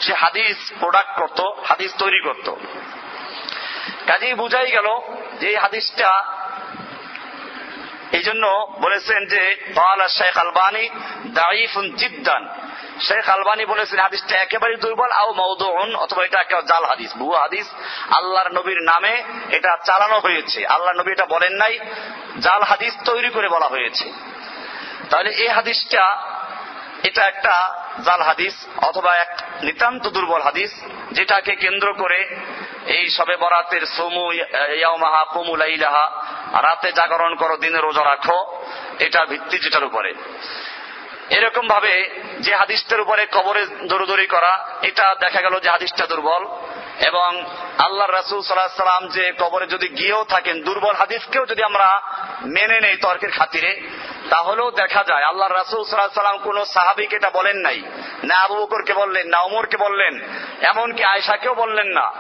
সে হাদিস প্রোডাক্ট করত, হাদিস তৈরি করত। কাজেই বুঝাই গেল যে এই হাদিসটা এই জন্য বলেছেন যে শেখ আলবানি দাইফুন জিদ্দান। শেখ আলবানি বলেছেন, হাদিসটা একেবারে দুর্বল, আও মৌদন অথবা এটা একেবারে জাল হাদিস ভুয়া হাদিস, আল্লাহর নবীর নামে এটা চালানো হয়েছে। আল্লাহ নবী এটা বলেন নাই, জাল হাদিস তৈরি করে বলা হয়েছে। তাহলে এই হাদিসটা, এটা একটা জাল হাদিস, অথবা এক নিতান্ত দুর্বল হাদিস, যেটাকে কেন্দ্র করে এই সবে বরাতের সমু ইয়ামাহা কুমুলাইলাহা রাতে জাগরণ করো, দিনে রোজা রাখো, এটা ভিত্তি যেটার উপরে। এরকম ভাবে যে হাদিসটার উপরে কবরে দৌড়দৌড়ি করা, এটা দেখা গেল যে হাদিসটা দুর্বল। এবং আল্লাহ রাসুল সাল্লাম যে কবরে যদি গিয়েও থাকেন, দুর্বল হাদিসকেও যদি আমরা মেনে নেই তর্কের খাতিরে, তাহলেও দেখা যায় আল্লাহ রাসুল সাল্লাহ সাল্লাম কোন সাহাবিকে এটা বলেন নাই। না আবু বকরকে বললেন, না অমরকে বললেন, এমনকি আয়সাকেও বললেন না।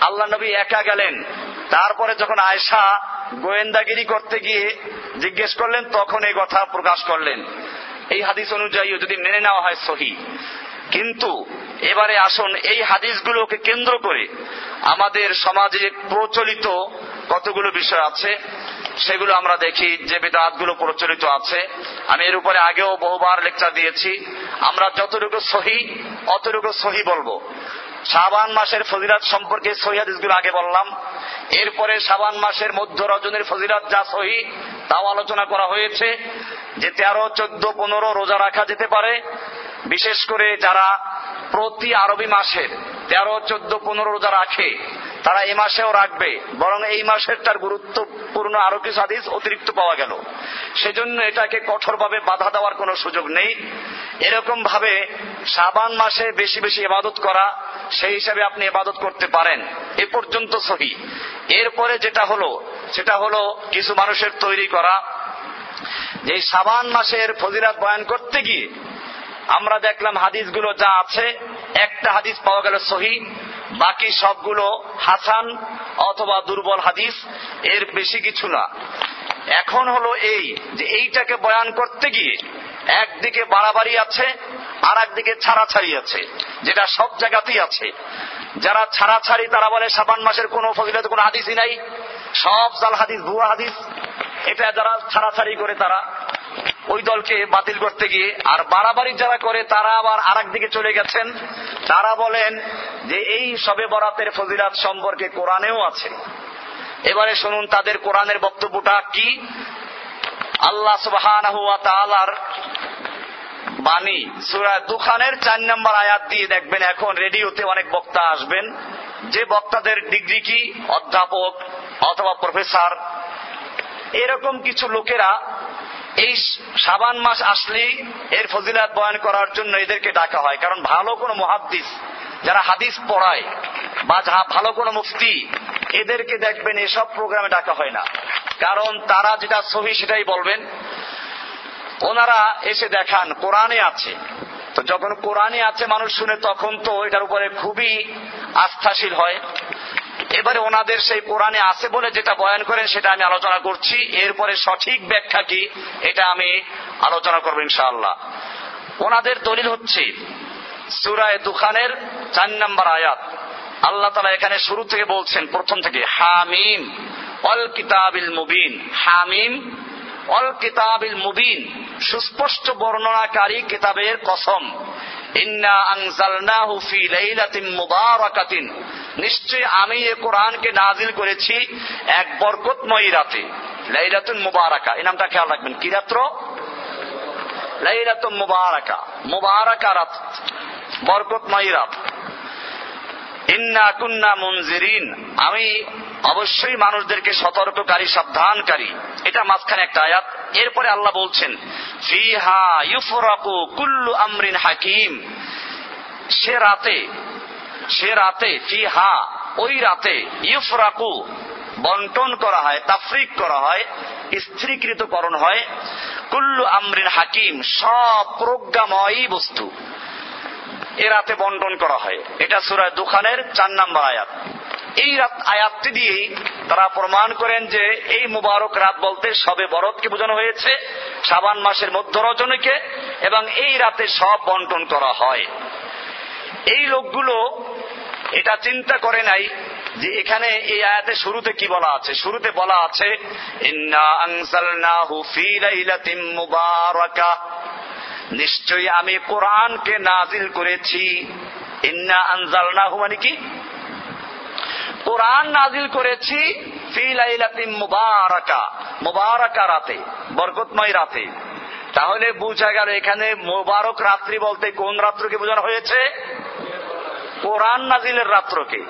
আল্লাহ নবী একা গেলেন। তারপরে যখন আয়সা গোয়েন্দাগিরি করতে গিয়ে জিজ্ঞেস করলেন, তখন এই কথা প্রকাশ করলেন। এই হাদিস অনুযায়ী যদি মেনে নেওয়া হয় সহি। কিন্তু এবারে আসুন এই হাদিসগুলোকে কেন্দ্র করে আমাদের সমাজে প্রচলিত কতগুলো বিষয় আছে, সেগুলো আমরা দেখি, যে বেদাতগুলো প্রচলিত আছে। আমি এর উপরে আগেও বহুবার লেকচার দিয়েছি। আমরা যতটুকু সহি, অতটুকু সহি বলব। শাবান মাসের ফজিরাত সম্পর্কে সহিদগুলো আগে বললাম। এরপরে শাবান মাসের মধ্য রজনের ফজিরাত যা সহি, তাও আলোচনা করা হয়েছে যে তেরো, চোদ্দ, পনেরো রোজা রাখা যেতে পারে। বিশেষ করে যারা প্রতি আরবি মাসের তেরো, চোদ্দ, পনেরো রোজা রাখে তারা এই মাসেও রাখবে। বরং এই মাসের তার গুরুত্বপূর্ণ আরও কিছু হাদিস অতিরিক্ত পাওয়া গেল। সেজন্য এটাকে কঠোরভাবে বাধা দেওয়ার কোনো সুযোগ নেই। এরকম ভাবে সাবান মাসে বেশি বেশি ইবাদত করা, সেই হিসাবে আপনি ইবাদত করতে পারেন। এ পর্যন্ত সহি। এরপরে যেটা হলো, সেটা হলো কিছু মানুষের তৈরি করা। যে সাবান মাসের ফজিরাত বয়ান করতে গিয়ে আমরা দেখলাম হাদিসগুলো যা আছে, একটা হাদিস পাওয়া গেল সহি। বাকি সবগুলো হাসান অথবা দুর্বল হাদিস, এর বেশি কিছু না। এখন হলো এই যে এইটাকে বয়ান করতে গিয়ে একদিকে বাড়াবাড়ি আছে আর একদিকে ছাড়াছাড়ি আছে, যেটা সব জায়গাতেই আছে। যারা ছাড়াছাড়ি, তারা বলে সাবান মাসের কোন ফজিলত, কোনো হাদিসই নাই। সব জাল হাদিস, ভুয়া হাদিস। এটা যারা ছাড়াছাড়ি করে তারা ওই দলকে বাতিল করতে গিয়ে। আর বাড়াবাড়ি যারা করে, তারা আবার আর দিকে চলে গেছেন। তারা বলেন যে এই সবে বরাতের ফজিলাত সম্পর্কে কোরআনেও আছে। এবারে শুনুন তাদের কোরআনের বক্তব্যটা কি? আল্লাহ সুবাহ বাণী। সুরা দুখানের চার নম্বর আয়াত দিয়ে দেখবেন, এখন রেডিওতে অনেক বক্তা আসবেন। যে বক্তাদের ডিগ্রি কি? অধ্যাপক অথবা প্রফেসর। এরকম কিছু লোকেরা এই সাবান মাস আসলেই এর ফজিলাত বয়ান করার জন্য এদেরকে ডাকা হয়। কারণ ভালো কোনো মহাদ্দিস যারা হাদিস পড়ায় বা যাহা ভালো কোনো মুফতি, এদেরকে দেখবেন এসব প্রোগ্রামে ডাকা হয় না। কারণ তারা যেটা সহি সেটাই বলবেন। ওনারা এসে দেখান, কোরআনে আছে। তো যখন কোরআনে আছে মানুষ শুনে তখন তো এটার উপরে খুবই আস্থাশীল হয়। এবারে ওনাদের সেই কোরআনে আছে বলে যেটা বয়ান করেন, সেটা আমি আলোচনা করছি। এরপরে সঠিক ব্যাখ্যা কি এটা আমি আলোচনা করব ইনশাআল্লাহ। ওনাদের দলিল হচ্ছে, সুরায় দুখানের চার নম্বর আয়াত। আল্লাহ তালা এখানে শুরু থেকে বলছেন, প্রথম থেকে, হামিম অল কিতাবিল মুবিন। হামিম অল কিতাবিল মুবিন, সুস্পষ্ট বর্ণনাকারী কিতাবের কসম। নিশ্চয় আমি এ কোরআনকে নাজিল করেছি এক বরকতময়ী রাতে। লাইলাতুন মুবারাকা, এই নামটা খেয়াল রাখবেন। কি রাত্র? লাইলাতুন মুবারাকা মুবারাকা রাত, বরকতময়ী রাত। ইন্না কুন্না মুনজিরিন। আমি অবশ্যই মানুষদেরকে সতর্ককারী, সাবধানকারী। এটা মাঝখানে একটা আয়াত। এরপরে আল্লাহ বলছেন ইউফরাকু কুল্লু আমরিন হাকিম। সে রাতে সে রাতে, ফিহা, ওই রাতে ইউফরাকু বন্টন করা হয়, তাফরিক করা হয়, স্ত্রীকৃতকরণ হয়। কুল্লু আমরিন হাকিম, সব প্রজ্ঞাময়ী বস্তু। এ রাতে বন্টন করা হয়। এটা সুরায় দুখানের চার নাম্বার আয়াত। এই আয়াতটি দিয়েই তারা প্রমাণ করেন যে এই মুবারক রাত বলতে সবে বরতকে বোঝানো হয়েছে সাবান মাসের মধ্য রজনীকে, এবং এই রাতে সব বন্টন করা হয়। এই লোকগুলো এটা চিন্তা করে নাই যে এখানে এই আয়াতে শুরুতে কি বলা আছে। শুরুতে বলা আছে নিশ্চয়ই আমি কোরআনকে নাজিল করেছি। ইন্না আনজাল নাহু মানে কি? কোরআন নাজিল করেছি মুবারাকা মুবারাকা রাতে, বরকতময় রাতে। তাহলে বুঝা গেল এখানে মুবারক রাত্রি বলতে কোন রাত্রকে বোঝানো হয়েছে? কোরআন নাজিলের রাত্রকে।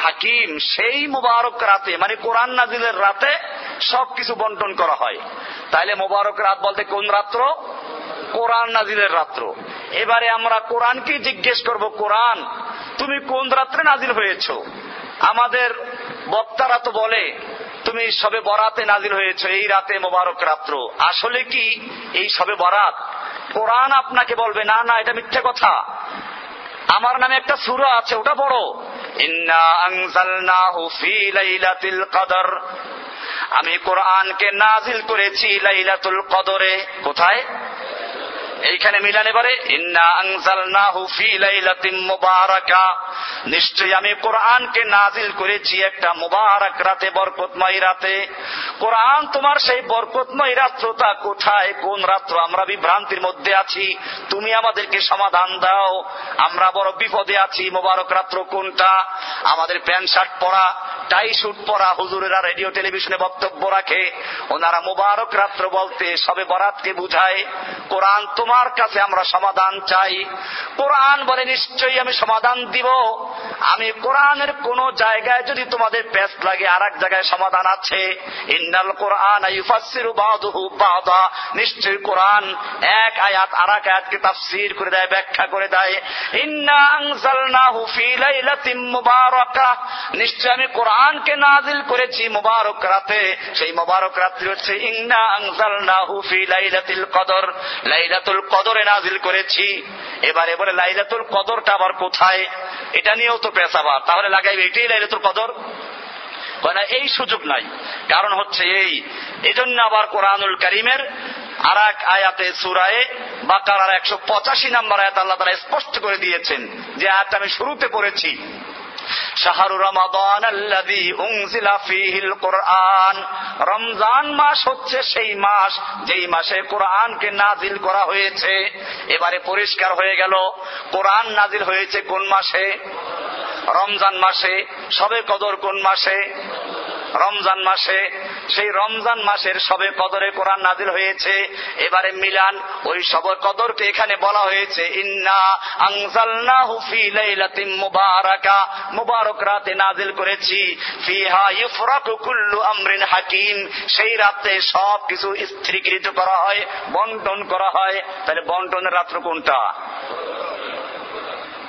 হাকিম, সেই মুবারক রাতে মানে কোরআন নাজিলের রাতে সবকিছু বন্টন করা হয়। তাইলে মুবারক রাত বলতে কোন রাত্র? কোরআন নাজিলের রাত্র। এবারে আমরা কোরআনকে জিজ্ঞেস করব, কোরআন, তুমি কোন রাত্রে নাজিল হয়েছ? আমাদের বক্তারা তো বলে, তুমি সবে বরাতে নাজিল হয়েছ, এই রাতে মোবারক রাত্র। আসলে কি এই সবে বরাত? কোরআন আপনাকে বলবে, না না, এটা মিথ্যে কথা। আমার নামে একটা সুর আছে, ওটা বড় আমি কোরআনকে নাজিল করেছি লাইলাতুল কদরে। কোথায়? এইখানে মিলানে পারে নিশ্চয়ই আমি কোরআনকে নাজিল করেছি একটা মুবারক রাতে, বরকতময় রাতে। কোরআন তোমার সেই বরকতময় রাত্রটা কোথায়? কোন রাত্র? আমরা বিভ্রান্তির মধ্যে আছি। তুমি আমাদেরকে সমাধান দাও। আমরা বড় বিপদে আছি। মোবারক রাত্র কোনটা? আমাদের প্যান্ট শার্ট পরা, টাই শুট পরা হুজুরেরা রেডিও, টেলিভিশনে বক্তব্য রাখে। ওনারা মোবারক রাত্র বলতে সবে বরাতকে বুঝায়। কোরআন তোমার তোমার কাছে আমরা সমাধান চাই। কোরআন বলে নিশ্চয়ই আমি সমাধান দিব। আমি কোরআনের কোন জায়গায় যদি তোমাদের পেস লাগে আর এক জায়গায় সমাধান আছে। ইন্নাল কোরআন নিশ্চয়ই কোরআন এক আয়াত আর এক আয়াতকে তাফসির করে দেয়, ব্যাখ্যা করে দেয়। ইন্না নিশ্চয় আমি কোরআনকে নাজিল করেছি মুবারক রাতে। সেই মুবারক রাত্রি হচ্ছে ইন্না আনজালনাহু ফি লাইলাতিল কদর। লাইলাতুল কদরে নাজিল করেছি। এবারে বলে, লাইলাতুল কদরটা আবার কোথায়? এটা নিয়েও তো পেশাবার। তাহলে লাগাইবে, এটাই লাইলাতুল কদর? না, এই সুযোগ নাই। কারণ হচ্ছে এই। এজন্য আবার কোরআনুল করিমের আর এক আয়াতে, সুরায়ে বাকার একশো পঁচাশি নম্বর আয়াত আল্লাহ তারা স্পষ্ট করে দিয়েছেন যে আয়াতটা আমি শুরুতে পড়েছি। শাহরু রমাদান কোরআন। রমজান মাস হচ্ছে সেই মাস, যেই মাসে কোরআনকে নাজিল করা হয়েছে। এবারে পরিষ্কার হয়ে গেল, কোরআন নাজিল হয়েছে কোন মাসে? রমজান মাসে। সবে কদর কোন মাসে? রমজান মাসে, সেই রমজান মাসের সবে কদরে কোরআন নাজিল হয়েছে। এবারে মিলান, ওই সব কদরকে এখানে বলা হয়েছে, ইন্না আনজালনাহু ফি লাইলাতিন মুবারাকা। মুবারক রাতে নাজিল করেছি, ফিহা ইফরাকু কুল্লু আমরিন হাকিম। সেই রাতে সব কিছু স্থিরীকৃত করা হয়, বন্টন করা হয়। তাহলে বন্টনের রাত্র কোনটা?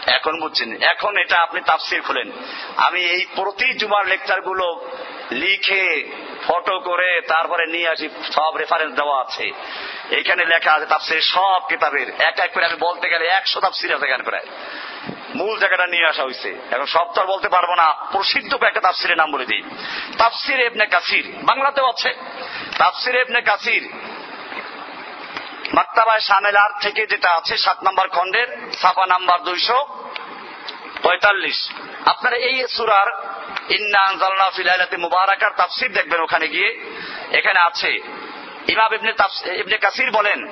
এখন বুঝছেন, এখন এটা আপনি তাফসির খুলেন। আমি এই প্রতি জুমার লেকচারগুলো লিখে, ফটো করে তারপরে নিয়ে আসি, সব রেফারেন্স দেওয়া আছে। এখানে লেখা আছে তাফসির সব কিতাবের। এক এক করে আমি বলতে গেলে একশো তাফসির আছে এখানে প্রায়। মূল জায়গাটা নিয়ে আসা হয়েছে এখন সব তো বলতে পারব না। প্রসিদ্ধ একটা তাফসিরের নাম বলে দিই। তাফসির এবনে কাসির। বাংলাতেও আছে। তাফসির এবনে কাসির। মাক্তাবায় সামেলার থেকে যেটা আছে, সাত নম্বর খণ্ডের ছাপা নাম্বার দুইশো পঁয়তাল্লিশ। আপনারা এই সুরার ইন্না আনজালনা ফিলাইলাতে মুবারাকার তাফসির দেখবেন ওখানে গিয়ে। এখানে আছে। ইমাম ইবনে ইবনে কাসির বলেন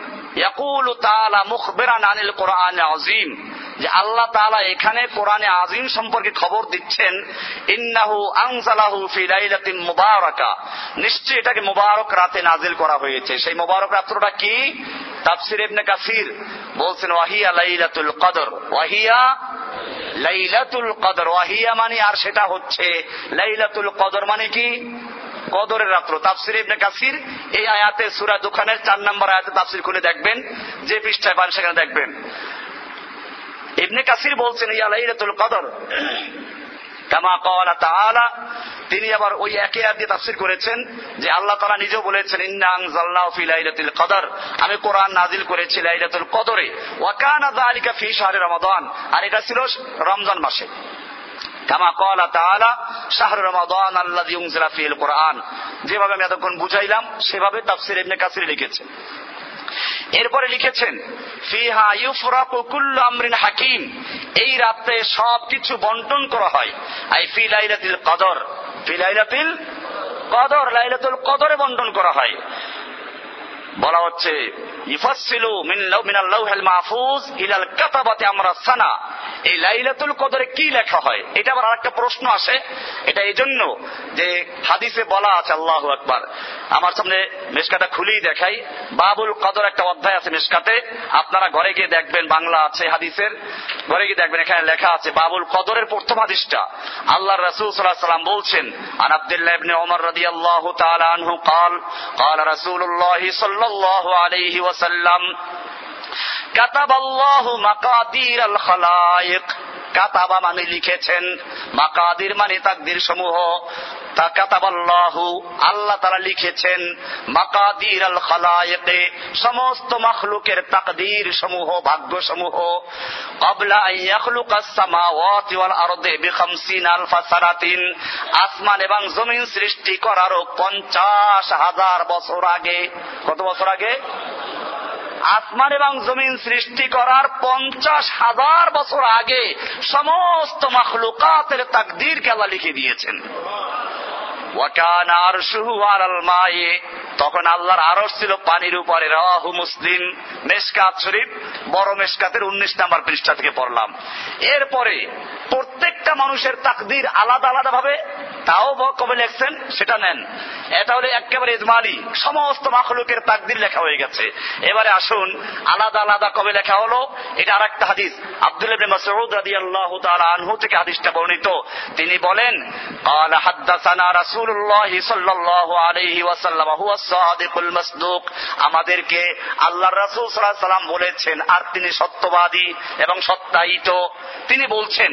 তাআলা মুখবিরান আনিল কোরআন যে আল্লাহ তাআলা এখানে কোরআনে সম্পর্কে খবর দিচ্ছেন, ইন্নাহু আনজালাহু ফি লাইলাতিন মুবারাকা। এটাকে মুবারক রাতে নাজিল করা হয়েছে। সেই মুবারক রাত্রটা কি? তাফসির ইবনে কাসির বলছেন, ওয়াহিয়া লাইলাতুল কদর। ওয়াহিয়া লাইলাতুল কদর। ওয়াহিয়া মানে আর সেটা হচ্ছে লাইলাতুল কদর মানে কি? কদরের রাত্র। তাফসির ইবনে কাসির এই আয়াতে সুরা দোকানের চার নম্বর আয়াতে তাফসির খুলে দেখবেন, যে পৃষ্ঠায় পান সেখানে দেখবেন। ইবনে কাসির বলছেন, ইয়া লাইলাতুল কদর। কামা কওয়ালা তাআলা, তিনি আবার ওই একই আয়াত দিয়ে তাফসীর করেছেন, যে আল্লাহ তাআলা নিজেও বলেছেন, ইন্না আনজালনাহু ফি লাইলাতুল কদর। আমি কোরআন নাজিল করেছি লাইলাতুল কদরে। ওয়া কানা যালিকা ফি শাহরি রমাদান। আর এটা ছিল রমজান মাসে। যেভাবে আমি এতক্ষণ বুঝাইলাম, সেভাবে তাফসীর কাসির লিখেছে এরপরে লিখেছেন, ফিহা ইউফরাকু কুল্লু আমরিন হাকিম। এই রাতে সবকিছু বন্টন করা হয়। আই ফি লাইলাতিল কদর। ফি লাইলাতিল কদর, লাইলাতুল কদরে বন্টন করা হয়। বলা হচ্ছে ইফাসিলু মিনাল লাউহিল মাহফুজ ইলাল কাতাবাতে আমরা সানা এই লাইলাতুল কদরে কি লেখা হয় এটা আবার আরেকটা প্রশ্ন আসে এটা এই জন্য যে হাদিসে বলা আছে আল্লাহ আকবার আমার সামনে মেশকাটা খুলেই দেখাই বাবুল কদর একটা অধ্যায় আছে মেশকাতে আপনারা ঘরে গিয়ে দেখবেন বাংলা আছে হাদিসের ঘরে গিয়ে দেখবেন এখানে লেখা আছে বাবুল কদরের প্রথম হাদিসটা আল্লাহ রাসূল সাল্লাল্লাহু আলাইহি সাল্লাম বলছেন আন আব্দুল্লাহ ইবনে ওমর রাদিয়াল্লাহু তাআলা আনহু قال قال رسول الله صلى الله عليه وسلم মানে লিখেছেন, মাকাদির মানে তাকদির সমূহ তা কাতাবাল্লাহু, আল্লাহ তারা লিখেছেন মাকাদির আল সমস্ত মখলুকের তাকদির সমূহ ভাগ্য সমূহ কবলা ইয়াখলুক আসসামাওয়াতি ওয়াল আরদে আলফা সারাতিন আসমান এবং জমিন সৃষ্টি করার পঞ্চাশ হাজার বছর আগে। কত বছর আগে? আসমান এবং জমিন সৃষ্টি করার পঞ্চাশ হাজার বছর আগে সমস্ত মখলুকাতের তাকদির কেলা লিখে দিয়েছেন। তখন আল্লাহর আরস ছিল পানির উপরে। রাহু মুসলিম মেসকাত শরীফ, বড় মেসকাতের উনিশ নাম্বার পৃষ্ঠা থেকে পড়লাম। এরপরে প্রত্যেকটা মানুষের তাকদির আলাদা আলাদা ভাবে তাও ব- কবে লেখছেন সেটা নেন এটা হলো একেবারে ইজমালি সমস্ত মাখলুকের তাকদির লেখা হয়ে গেছে এবারে আসুন আলাদা আলাদা কবে লেখা হলো এটা আর একটা হাদিস আব্দুল ইবনে মাসউদ রাদিয়াল্লাহু তাআলা আনহু থেকে হাদিসটা বর্ণিত তিনি বলেন قال حدثنا رسول الله صلى الله عليه وسلم هو الصادق المصدوق আমাদেরকে আল্লাহর রাসূল সাল্লাল্লাহু আলাইহি সাল্লাম বলেছেন আর তিনি সত্যবাদী এবং সত্যায়িত তিনি বলছেন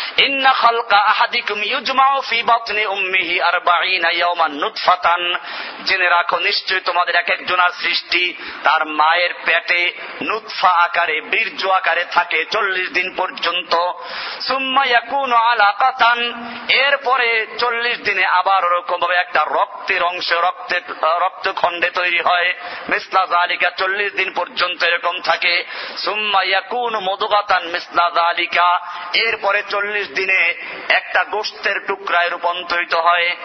জেনে রাখো নিশ্চয় তোমাদের এক সৃষ্টি, তার মায়ের পেটে আকারে, বীর্য আকারে থাকে 40 দিন পর্যন্ত। এরপরে 40 দিনে আবার ওরকম ভাবে একটা রক্তের অংশ রক্ত রক্তখণ্ডে তৈরি হয়। মিসলা জালিকা 40 দিন পর্যন্ত এরকম থাকে। সুম্মা ইয়াকুনু মধুকাতান মিসলা জালিকা এরপরে 40 চল্লিশ দিনে একটা গোস্তের টুকরায় রূপান্তরিত হয়।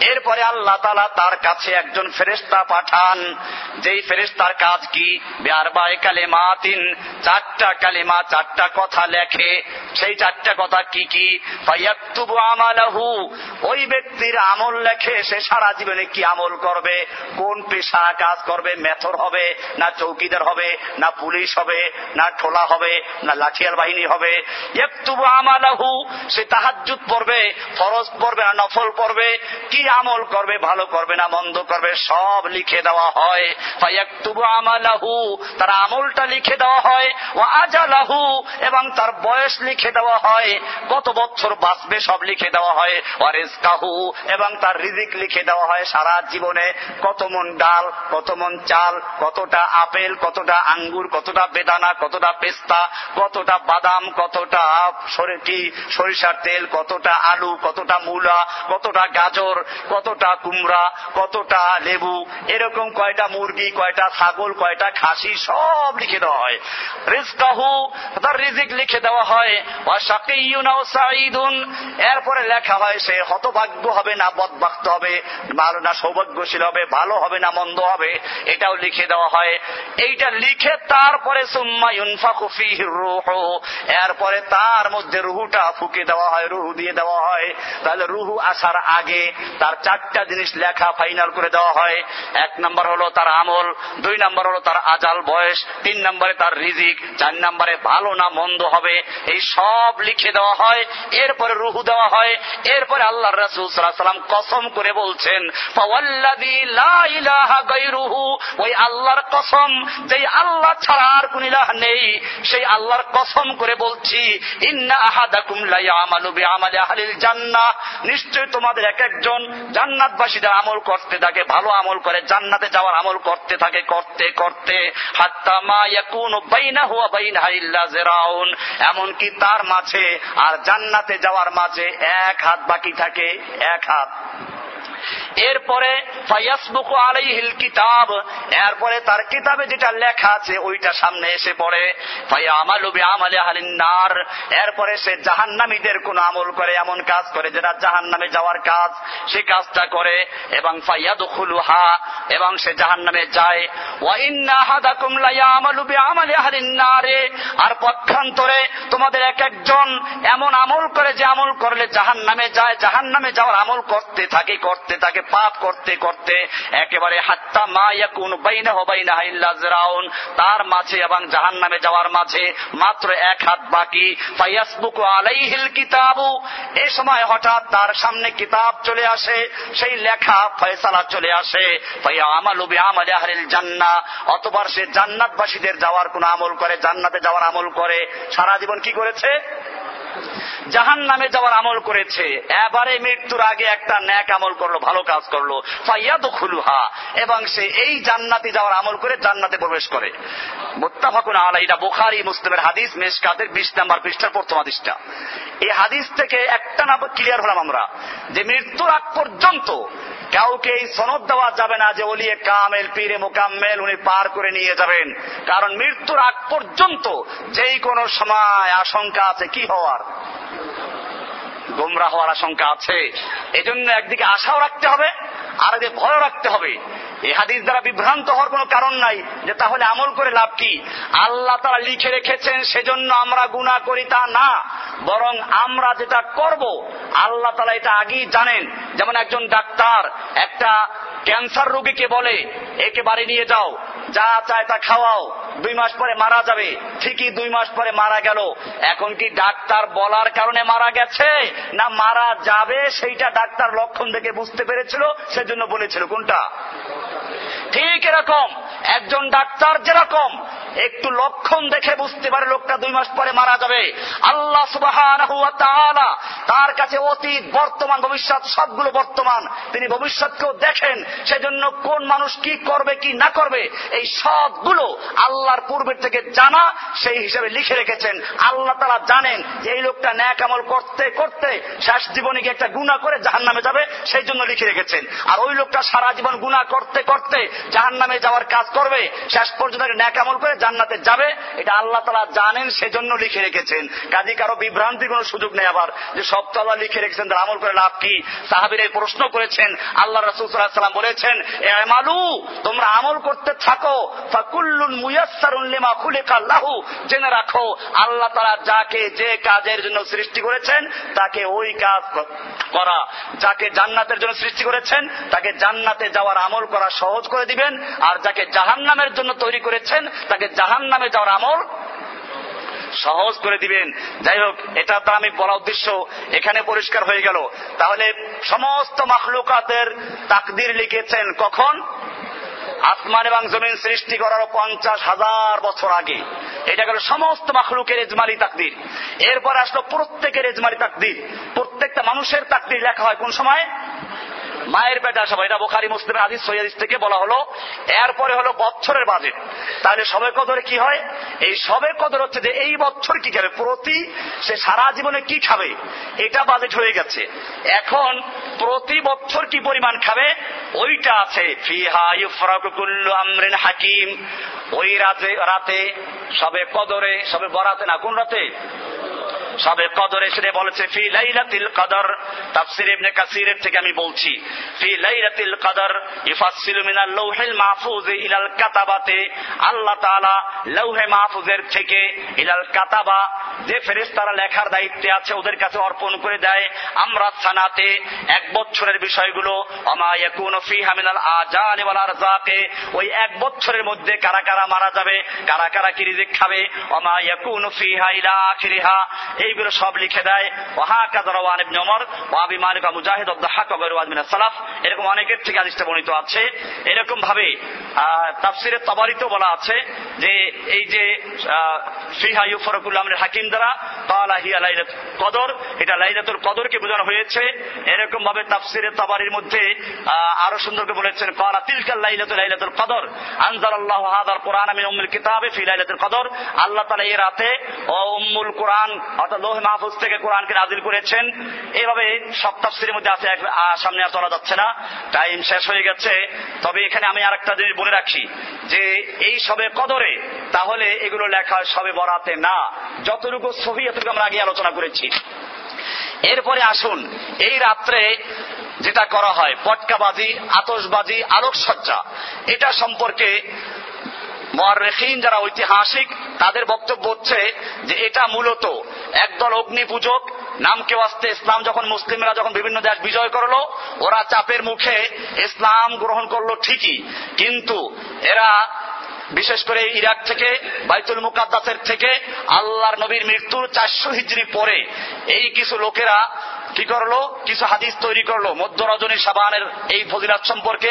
এরপরে আল্লাহ তাআলা তার কাছে একজন ফেরেশতা পাঠান। যেই ফেরেশতার কাজ কি? বিআরবাই কালিমাতিন, চারটা কালিমা, চারটা কথা লেখে। সেই চারটা কথা কি কি? আমালাহু। ওই ব্যক্তির আমল লেখে, সে সারা জীবনে কি আমল করবে? কোন পেশা কাজ করবে? মেথর হবে, না চৌকিদার হবে, না পুলিশ হবে, না ঠোলা হবে? না লাঠিয়াল বাহিনী হবে। একটুবু আমালাহু, সে তাহাজ্জুদ পড়বে, ফরজ পড়বে না, নফল পড়বে। কি আমল করবে, ভালো করবে না, মন্দ করবে, সব লিখে দেওয়া হয়। ফায়াক্তুবু আমালাহু, তার আমলটা লিখে দেওয়া হয়। ও আজালাহু, এবং তার বয়স লিখে দেওয়া হয়। কত বছর বাঁচবে, সব লিখে দেওয়া হয়। ও রিজকাহু, এবং তার রিজিক লিখে দেওয়া হয় সারা জীবনে। কত মন ডাল, কত মন চাল, কতটা আপেল, কতটা আঙ্গুর, কতটা বেদানা, কতটা পেস্তা কতটা বাদাম, কতটা সরে- কি সরিষার তেল, কতটা আলু, কতটা মূলা, কতটা গাজর, কতটা কুমড়া, কতটা লেবু, এরকম কয়টা মুরগি, কয়টা ছাগল, কয়টা খাসি, সব লিখে দেওয়া হয়। রিজকাহু, তার রিজিক লিখে দেওয়া হয়। এরপরে লেখা হয়, সে হতভাগ্য হবে না বদবাক্ত হবে, ভালো না সৌভাগ্যশীল হবে, ভালো হবে না মন্দ হবে, এটাও লিখে দেওয়া হয়। এইটা লিখে তারপরে সুম্মা ইউনফাকু ফিহি রূহু এরপরে তার মধ্যে রুহুটা ফুকে দেওয়া হয়, রুহু দিয়ে দেওয়া হয়। তাহলে রুহু আসার আগে তার চারটা জিনিস লেখা ফাইনাল করে দেওয়া হয়। এক নম্বর হলো তার আমল, দুই নম্বর হলো তার আজাল বয়স, তিন নম্বরে তার রিজিক, চার নম্বরে ভালো না মন্দ হবে। এই সব লিখে দেওয়া হয়, এরপরে রুহু দেওয়া হয়। এরপরে আল্লাহ রাসূল সাল্লাম কসম করে বলছেন ওই আল্লাহর কসম যে আল্লাহ ছাড়া আর কোন নেই, সেই আল্লাহর কসম করে বলছি নিশ্চয় তোমাদের এক একজন জান্নাতবাসীদের আমল করতে থাকে, ভালো আমল করে, জান্নাতে যাওয়ার আমল করতে থাকে, করতে করতে। হাত্তা মা ইয়াকুনু বাইনাহু ওয়া বাইনাহা ইল্লা জিরাউন এমনকি তার মাঝে আর জান্নাতে যাওয়ার মাঝে এক হাত বাকি থাকে, এক হাত। এরপরে কিতাব, এরপরে তার কিতাবে যেটা লেখা আছে ওইটা সামনে এসে পড়ে নার, এরপরে সে জাহান্নামীদের কোন আমল করে, এমন কাজ করে যেটা জাহান্নামে যাওয়ার কাজ, সে কাজটা করে, এবং ফায়াদখুলুহা, এবং সে জাহান্নামে যায়। আর পক্ষান্তরে তোমাদের এক একজন এমন আমল করে যে আমল করলে জাহান্নামে যায়, জাহান্নামে যাওয়ার আমল করতে থাকে, করতে থাকে পাপ করতে করতে একেবারে হাত্তা মা ইয়াকুন বাইনাহু বাইনাহা ইল্লা জিরাউন তার মাঝে এবং জাহান্নামে যাওয়ার মাঝে মাত্র এক হাত বাকি। ফায়াসবুকু আলাইহিল কিতাবু এই সময় হঠাৎ তার সামনে কিতাব চলে আসে, সেই লেখা ফয়সালা চলে আসে। ফাইয়া আমালু বিআমালি আহলিল জান্নাহ, অতবার সে জান্নাতবাসীদের যাওয়ার কোন আমল করে, জান্নাতে যাওয়ার আমল করে, সারা জীবন কি করেছে? জাহান নামে যাওয়ার আমল করেছে। এবারে মৃত্যুর আগে একটা ন্যাক আমল করল, ভালো কাজ করল। ফাইয়াদ খুলুহা এবং সে এই জান্নাতে যাওয়ার আমল করে জান্নাতে প্রবেশ করে। মোত্তাফাকুন আলা এটা বুখারি, মুসলিমের হাদিস, মেশকাতের বিশ নাম্বার পৃষ্ঠার প্রথম হাদিসটা। এই হাদিস থেকে একটা না ক্লিয়ার হলাম আমরা, যে মৃত্যুর আগ পর্যন্ত কাউকে এই সনদ দেওয়া যাবে না যে ওলিয়ে কামেল, পীরে মোকাম্মেল উনি পার করে নিয়ে যাবেন। কারণ মৃত্যুর আগ পর্যন্ত যেই কোনো সময় আশঙ্কা আছে কি হওয়ার? গোমরা হওয়ার আশঙ্কা আছে। এজন্য একদিকে আশাও রাখতে হবে আর এদিকে ভয় রাখতে হবে। এই হাদিস দ্বারা বিভ্রান্ত হওয়ার কোনো কারণ নাই যে তাহলে আমল করে লাভ কি। আল্লাহ তারা লিখে রেখেছেন, সেজন্য আমরা গুণা করি তা না, বরং আমরা যেটা করব, আল্লাহ তালা এটা আগেই জানেন। যেমন একজন ডাক্তার একটা ক্যান্সার রোগীকে বলে, একে বাড়ি নিয়ে যাও। যা চায় তা খাওয়াও। দুই মাস পরে মারা যাবে। ঠিকই দুই মাস পরে মারা গেল। এখন কি ডাক্তার বলার কারণে মারা গেছে? না মারা যাবে? সেইটা ডাক্তার লক্ষণ দেখে বুঝতে পেরেছিল? সেজন্য বলেছিল। কোনটা? ঠিক এরকম। একজন ডাক্তার যেরকম, একটু লক্ষণ দেখে বুঝতে পারে লোকটা দুই মাস পরে মারা যাবে। আল্লাহ সুবাহ তার কাছে অতীত, বর্তমান, ভবিষ্যৎ, সবগুলো বর্তমান। তিনি ভবিষ্যৎকেও দেখেন সেজন্য কোন মানুষ কি করবে, কি না করবে, এই সবগুলো আল্লাহর পূর্বের থেকে জানা, সেই হিসাবে লিখে রেখেছেন। আল্লাহ তারা জানেন যে এই লোকটা ন্যাক আমল করতে করতে শেষ জীবনে গিয়ে একটা গুণা করে জাহান নামে যাবে, সেই জন্য লিখে রেখেছেন। আর ওই লোকটা সারা জীবন গুণা করতে করতে জাহান নামে যাওয়ার কাজ করবে, শেষ পর্যন্ত ন্যাক আমল করে জান্নাতে যাবে। এটা আল্লাহ তালা জানেন, সেজন্য লিখে রেখেছেন। কাজে কারও বিভ্রান্তির কোনো সুযোগ নেই আবার, যে সব তো আল্লাহ লিখে রেখেছেন, তার আমল করে লাভ কি? সাহাবির এই প্রশ্ন করেছেন, আল্লাহ রসুলাম বলেছেন, এ মালু তোমরা আমল করতে থাকো জেনে রাখো, আল্লাহ তারা যাকে যে কাজের জন্য সৃষ্টি করেছেন, তাকে ওই কাজ করা, যাকে জান্নাতের জন্য সৃষ্টি করেছেন, তাকে জান্নাতে যাওয়ার আমল করা সহজ করে দিবেন, আর যাকে জাহান্নামের জন্য তৈরি করেছেন, তাকে জাহান নামে যাওয়ার আমল সহজ করে দিবেন। যাই হোক, এটা দ্বারা আমি বলা উদ্দেশ্য, এখানে পরিষ্কার হয়ে গেল। তাহলে সমস্ত মাখলুকাতের তাকদির লিখেছেন কখন? আসমান এবং জমিন সৃষ্টি করার পঞ্চাশ হাজার বছর আগে। এটা গেল সমস্ত মাখলুকের এজমালি তাকদির। এরপর আসলো প্রত্যেকের এজমালি তাকদির। প্রত্যেকটা মানুষের তাকদির লেখা হয় কোন সময়? মায়ের পেটে আসা এটা বোখারি, মুসলিমের আদিস সৈয়াদিস থেকে বলা হলো, এরপরে হলো বছরের বাজেট। তাহলে সবে কদরে কি হয়? এই সবে কদর হচ্ছে যে এই বছর কি খাবে প্রতি সে সারা জীবনে কি খাবে? এটা বাজেট হয়ে গেছে। এখন প্রতি বছর কি পরিমাণ খাবে? ওইটা আছে আমরিন হাকিম। ওই রাতে রাতে সবে কদরে, সবে বরাতে না, কোন রাতে? সবে কদর এসে বলেছে, ফি লাইলাতিল কদর। তাফসির ইবনে কাসিরের থেকে আমি বলছি, ফি লাইলাতিল কদর ইফাসসিলু মিনাল লাউহিল মাহফুজ ইলাল কাতাবাতে। আল্লাহ তাআলা লৌহে মাহফুজের থেকে ইলাল কাতাবা, যে ফেরেশতারা লেখার দায়িত্বে আছে, ওদের কাছে অর্পণ করে দেয়। আমরা সানাতে এক বছরের বিষয়গুলো আমা ইয়াকুনু ফিহা মিনাল আজানি ওয়াল আরজাকে? ওই এক বছরের মধ্যে কারা কারা মারা যাবে, কারা কারা কি রিজিক খাবে? আমা ইয়াকুনু ফিহা ইলা আখিরিহা। এইগুলো সব লিখে দেয়। মুজাহিদ সালাফ এরকম অনেকের থেকে বর্ণিত আছে। এরকম ভাবে তাফসিরের তবারিতেও বলা আছে যে, এই যে ফিহা আমরের হাকিম দ্বারা কালা হিয়া কদর, এটা লাইলাতুল কদরকে বোঝানো হয়েছে। এরকম ভাবে তাফসিরের তবারির মধ্যে আরও সুন্দর করে বলেছেন কালা তিলকাল লাইলাতুল লাইলাতুল কদর। আনজালাল্লাহু হাদাল কোরআন মিন কিতাবে ফি লাইলাতুল কদর। আল্লাহ তাআলা এই রাতে, ও উম্মুল কোরআন, অর্থাৎ লোহ মাহফুজ থেকে কোরআনকে নাজিল করেছেন। এইভাবে তাফসিরের মধ্যে আছে সামনে আর চলা যাচ্ছে না। টাইম শেষ হয়ে গেছে। তবে এখানে আমি আরেকটা জিনিস বলে রাখি, যে এই সবে কদরে তাহলে এগুলো লেখা সবে বরাতে না। যতটুকু ছবি এতটুকু আমরা আগে আলোচনা করেছি। এরপরে আসুন, এই রাত্রে যেটা করা হয়, পটকাবাজি আতসবাজি আলোকসজ্জা, এটা সম্পর্কে মহারেখিন যারা ঐতিহাসিক, তাদের বক্তব্য হচ্ছে যে এটা মূলত একদল অগ্নি পূজক নামকে আসতে ইসলাম যখন মুসলিমরা যখন বিভিন্ন দেশ বিজয় করল, ওরা চাপের মুখে ইসলাম গ্রহণ করল ঠিকই। কিন্তু এরা বিশেষ করে ইরাক থেকে, বাইতুল মুকাদ্দাসের থেকে, আল্লাহর নবীর মৃত্যুর চারশো হিজড়ি পরে এই কিছু লোকেরা কি করল? কিছু হাদিস তৈরি করল। মধ্য রজনী সাবানের এই ফজিলাত সম্পর্কে।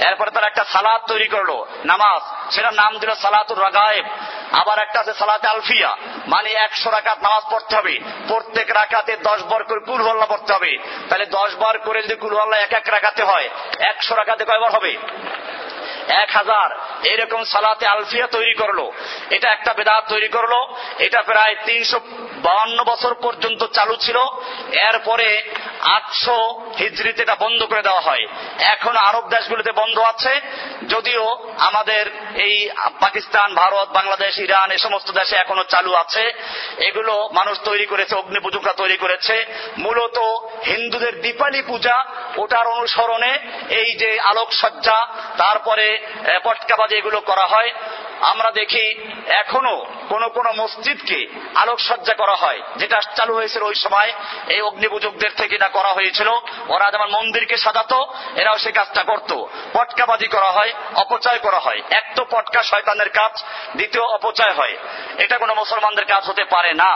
এরপরে তারা একটা সালাদ তৈরি করল। নামাজ। সেটার নাম দিল সালাতুর রাগায়েব। আবার একটা আছে সালাতে আলফিয়া। মানে একশো রাকাত নামাজ পড়তে হবে। প্রত্যেক রাকাতে দশ বার করে কুলহল্লা পড়তে হবে। তাহলে দশ বার করে যদি কুলহল্লা এক এক রাখাতে হয়, একশো রাকাতে কয়বার হবে? এক হাজার। এরকম সালাতে আলফিয়া তৈরি করল। এটা একটা বেদাত তৈরি করল। এটা প্রায় তিনশো বাউন্ন বছর পর্যন্ত চালু ছিল। এরপরে আটশো হিজড়িতে এটা বন্ধ করে দেওয়া হয়। এখন আরব দেশগুলিতে বন্ধ আছে। যদিও আমাদের এই পাকিস্তান, ভারত, বাংলাদেশ, ইরান এ সমস্ত দেশে এখনও চালু আছে। এগুলো মানুষ তৈরি করেছে অগ্নি পুজোকা তৈরি করেছে। মূলত হিন্দুদের দীপালি পূজা, ওটার অনুসরণে এই যে আলোকসজ্জা, তারপরে পটকাবাজি এগুলো করা হয়। আমরা দেখি এখনও কোন কোন মসজিদকে আলোকসজ্জা করা হয়, যেটা চালু হয়েছিল ওই সময়। এই অগ্নিপুজকদের থেকে এটা করা হয়েছিল। ওরা যেমন মন্দিরকে সাজাতো, এরাও সে কাজটা করত। পটকাবাজি করা হয়, অপচয় করা হয়। এক তো পটকা শয়তানের কাজ, দ্বিতীয় অপচয় হয়। এটা কোনো মুসলমানদের কাজ হতে পারে না।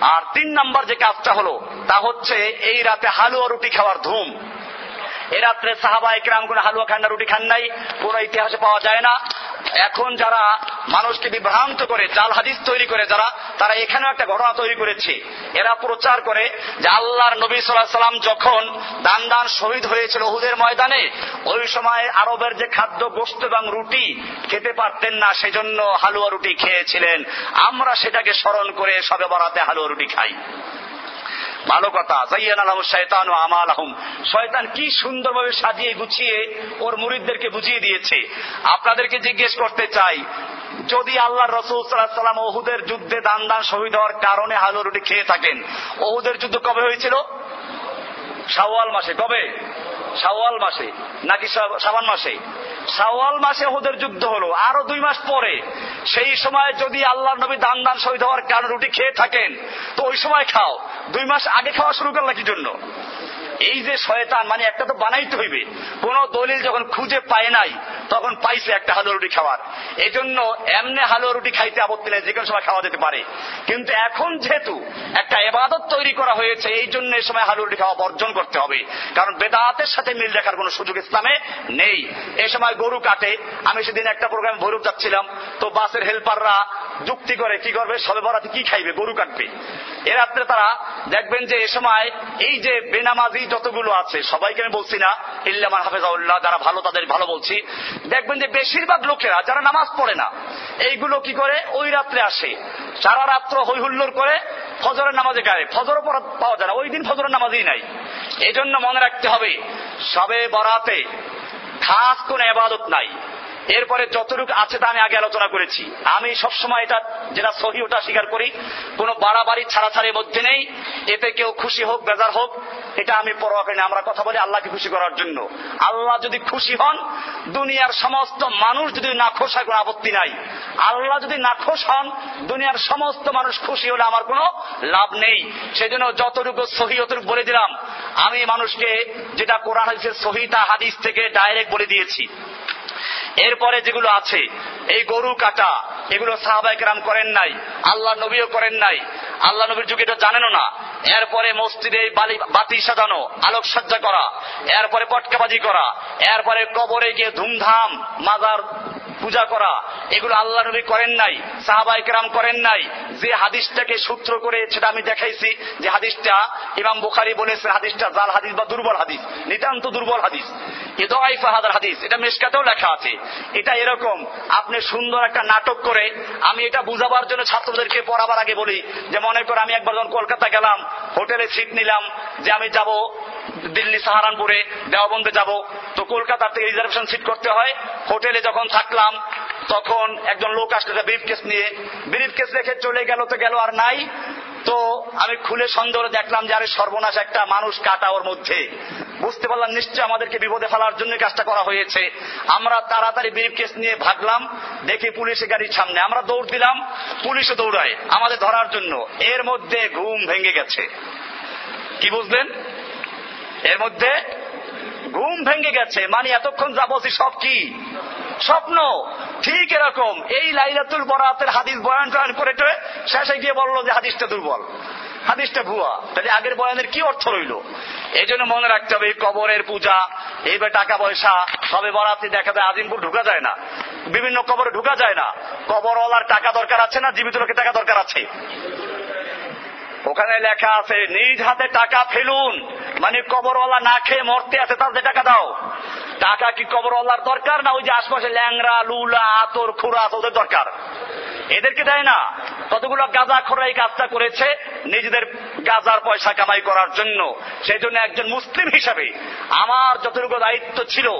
আর তিন নাম্বার যে কাজটা হলো, তা হচ্ছে এই রাতে হালুয়া রুটি খাওয়ার ধুম। এ রাত্রে সাহাবা একরাম কোন হালুয়া খান্না রুটি খান নাই কোন ইতিহাসে পাওয়া যায় না। এখন যারা মানুষকে বিভ্রান্ত করে, জাল হাদিস তৈরি করে, যারা, তারা এখানেও একটা ঘটনা তৈরি করেছে। এরা প্রচার করে যে আল্লাহর নবী সাল্লাহ সাল্লাম যখন দান দান শহীদ হয়েছিল ওহুদের ময়দানে, ওই সময় আরবের যে খাদ্য গোস্ত এবং রুটি খেতে পারতেন না, সেজন্য হালুয়া রুটি খেয়েছিলেন। আমরা সেটাকে স্মরণ করে সবে বরাতে হালুয়া রুটি খাই। ভালো কথা। জাইয়ান আলম শয়তান ও আমাল আহম শয়তান কি সুন্দরভাবে সাজিয়ে গুছিয়ে ওর মুরিদদেরকে বুঝিয়ে দিয়েছে। আপনাদেরকে জিজ্ঞেস করতে চাই, যদি আল্লাহ রসুল সাল্লাম ওহুদের যুদ্ধে দান দান শহীদ হওয়ার কারণে হালু রুটি খেয়ে থাকেন, ওহুদের যুদ্ধ কবে হয়েছিল? সাওয়াল মাসে। কবে? শাওয়াল মাসে, নাকি সাবান মাসে? শাওয়াল মাসে ওদের যুদ্ধ হলো, আরও দুই মাস পরে। সেই সময় যদি আল্লাহ নবী দান দান শহীদ হওয়ার কারণে রুটি খেয়ে থাকেন, তো ওই সময় খাও। দুই মাস আগে খাওয়া শুরু করলে কি জন্য? এই যে শয়তান মানে একটা তো বানাইতে হইবে। কোন দলিল যখন খুঁজে পায় নাই, তখন পাইছে একটা হালুয়া রুটি খাওয়ার। এই জন্য এমনি হালুয়া রুটি খাইতে আপত্তি নেই, যে কোনো সময় খাওয়া যেতে পারে। কিন্তু এখন যেহেতু একটা এবাদত তৈরি করা হয়েছে, এই জন্য এই সময় হালুয়া রুটি খাওয়া বর্জন করতে হবে। কারণ বেদাতের সাথে মিল রাখার কোন সুযোগ ইসলামে নেই। এই সময় গরু কাটে। আমি সেদিন একটা প্রোগ্রামে ভৈরব যাচ্ছিলাম। তো বাসের হেল্পাররা যুক্তি করে, কি করবে? সবে বরাতে কি খাইবে? গরু কাটবে। এ রাত্রে তারা দেখবেন যে এ সময় এই যে বেনামাজি যতগুলো আছে, সবাইকে আমি বলছি না, ইল্লামান হাফেজাউল্লাহ, যারা ভালো তাদের ভালো বলছি। দেখবেন যে বেশিরভাগ লোকেরা, যারা নামাজ পড়ে না, এইগুলো কি করে? ওই রাত্রে আসে। সারা রাত্র হই হুল্লোর করে, ফজরের নামাজে গায়ে ফজর পাওয়া যায় না, ওই দিন ফজরের নামাজই নাই। এজন্য জন্য মনে রাখতে হবে, সবে বরাতে খাস কোন এবাদত নাই। এরপরে যতটুকু আছে তা আমি আগে আলোচনা করেছি। আমি সবসময় এটা যেটা সহি, ওটা স্বীকার করি, কোনো বাড়াবাড়ি ছাড়াছাড়ির মধ্যে নেই। এতে কেউ খুশি হোক, বেজার হোক, এটা আমি পরোয়া করি না। আমরা কথা বলি আল্লাহকে খুশি করার জন্য। আল্লাহ যদি খুশি হন, দুনিয়ার সমস্ত মানুষ যদি না খোশ হয়, কোনো আপত্তি নাই। আল্লাহ যদি না খোশ হন, দুনিয়ার সমস্ত মানুষ খুশি হলে আমার কোনো লাভ নেই। সেজন্য যতটুকু সহি, অতটুকু বলে দিলাম। আমি মানুষকে যেটা কোরআন হাদিসের সহিতা হাদিস থেকে ডাইরেক্ট বলে দিয়েছি। এরপরে যেগুলো আছে, এই গরু কাটা, এগুলো সাহাবাহিক রাম করেন নাই আল্লাহ নবীও করেন নাই আল্লাহ নবীর যুগে এটা জানেনও না। এরপরে মসজিদে বাতি সাজানো, আলোকসজ্জা করা, এরপরে পটকাবাজি করা, এরপরে কবরে গিয়ে ধুমধাম, মাজার পূজা করা, এগুলো আল্লাহ নবী করেন নাই সাহাবাই কেরাম করেন নাই। যে হাদিসটাকে সূত্র করে সেটা আমি দেখাইছি, যে হাদিসটা ইমাম বুখারি বলেছে, হাদিসটা জাল হাদিস বা দুর্বল হাদিস, নিতান্ত দুর্বল হাদিস। হাদিস, এটা মেশকাতেও লেখা আছে। এটা এরকম, আপনি সুন্দর একটা নাটক করে, আমি এটা বুঝাবার জন্য ছাত্রদেরকে পড়াবার আগে বলি যে মনে করে আমি একবার যখন কলকাতা গেলাম, হোটেলে সিট নিলাম, যে আমি যাব দিল্লি সাহারানপুরে দেওয়াবন্দে যাব, তো কলকাতা থেকে রিজার্ভেশন সিট করতে হয়। হোটেলে যখন থাকলাম, তখন একজন লোক আসলে ব্রিফ কেস নিয়ে। ব্রিফ কেস রেখে চলে গেল তো গেল আর নাই। তো আমি খুলে সন্দেহ দেখলাম যে, আরে সর্বনাশ একটা মানুষ কাটা ওর মধ্যে। বুঝতে পারলাম নিশ্চয় আমাদেরকে বিপদে ফেলার জন্য কাজটা করা হয়েছে। আমরা তাড়াতাড়ি ব্রিফ কেস নিয়ে ভাগলাম, দেখি পুলিশের গাড়ির সামনে। আমরা দৌড় দিলাম, পুলিশও দৌড়ায় আমাদের ধরার জন্য। এর মধ্যে ঘুম ভেঙে গেছে। কি বুঝলেন? এর মধ্যে ঘুম ভেঙে গেছে। মানে এতক্ষণ যা বলছি সব কি? স্বপ্ন। ঠিক এরকম। এই লাইলাতুল বরাতের হাদিস বয়ান টয়ান করে শেষে গিয়ে বলল যে হাদিসটা দুর্বল। হাদিসটা ভুয়া। তাহলে আগের বয়ানের কি অর্থ রইল? এই জন্য মনে রাখতে হবে কবরের পূজা এইবার টাকা পয়সা, সবে বরাতে দেখা যায় আজিমপুর ঢুকা যায় না। বিভিন্ন কবরে ঢুকা যায় না। কবরওয়ালার টাকা দরকার আছে না? জীবিত লোকের টাকা দরকার আছে? ওখানে লেখা আছে, নিজ হাতে টাকা ফেলুন। মানে কবরওয়ালা না খেয়ে মরতে আছে তাদের টাকা দাও? টাকা কি কবরওয়ালার দরকার না ওই যে আশপাশে ল্যাংরা লুলা, আতর খুরাস ওদের দরকার? এদেরকে দেয় না। কতগুলো গাঁজা খোরা এই কাজটা করেছে নিজেদের গাজার পয়সা কামাই করার জন্য। সেই জন্য একজন মুসলিম হিসাবে আমার যতটুকু দায়িত্ব ছিল,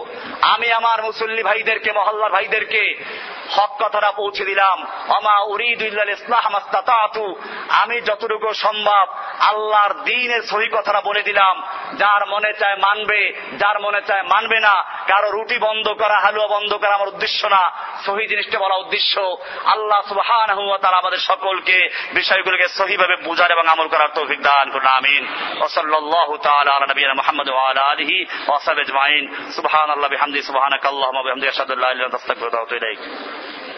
আমি আমার মুসল্লি ভাইদেরকে, মহল্লার ভাইদেরকে হক কথাটা পৌঁছে দিলাম। অমা উরিদ ইসলাম আমি যতটুকু সম্ভব। আল্লাহর দিনের সহি কথাটা বলে দিলাম। যার মনে চায় মানবে, যার মনে চায় মানবে না, কারও রুটি বন্ধ করা, হালুয়া বন্ধ করা আমার উদ্দেশ্য না। সহি জিনিসটা বলা উদ্দেশ্য। আল্লাহ সুবহান তারা আমাদের সকলকে বিষয়গুলোকে সহিভাবে বুঝার এবং আমল করার তৌফিক দান করুন, আমিন। ওসল্লাহ তাআলা আলা নবিয়িনা মুহাম্মদ ওয়া আলা আলিহি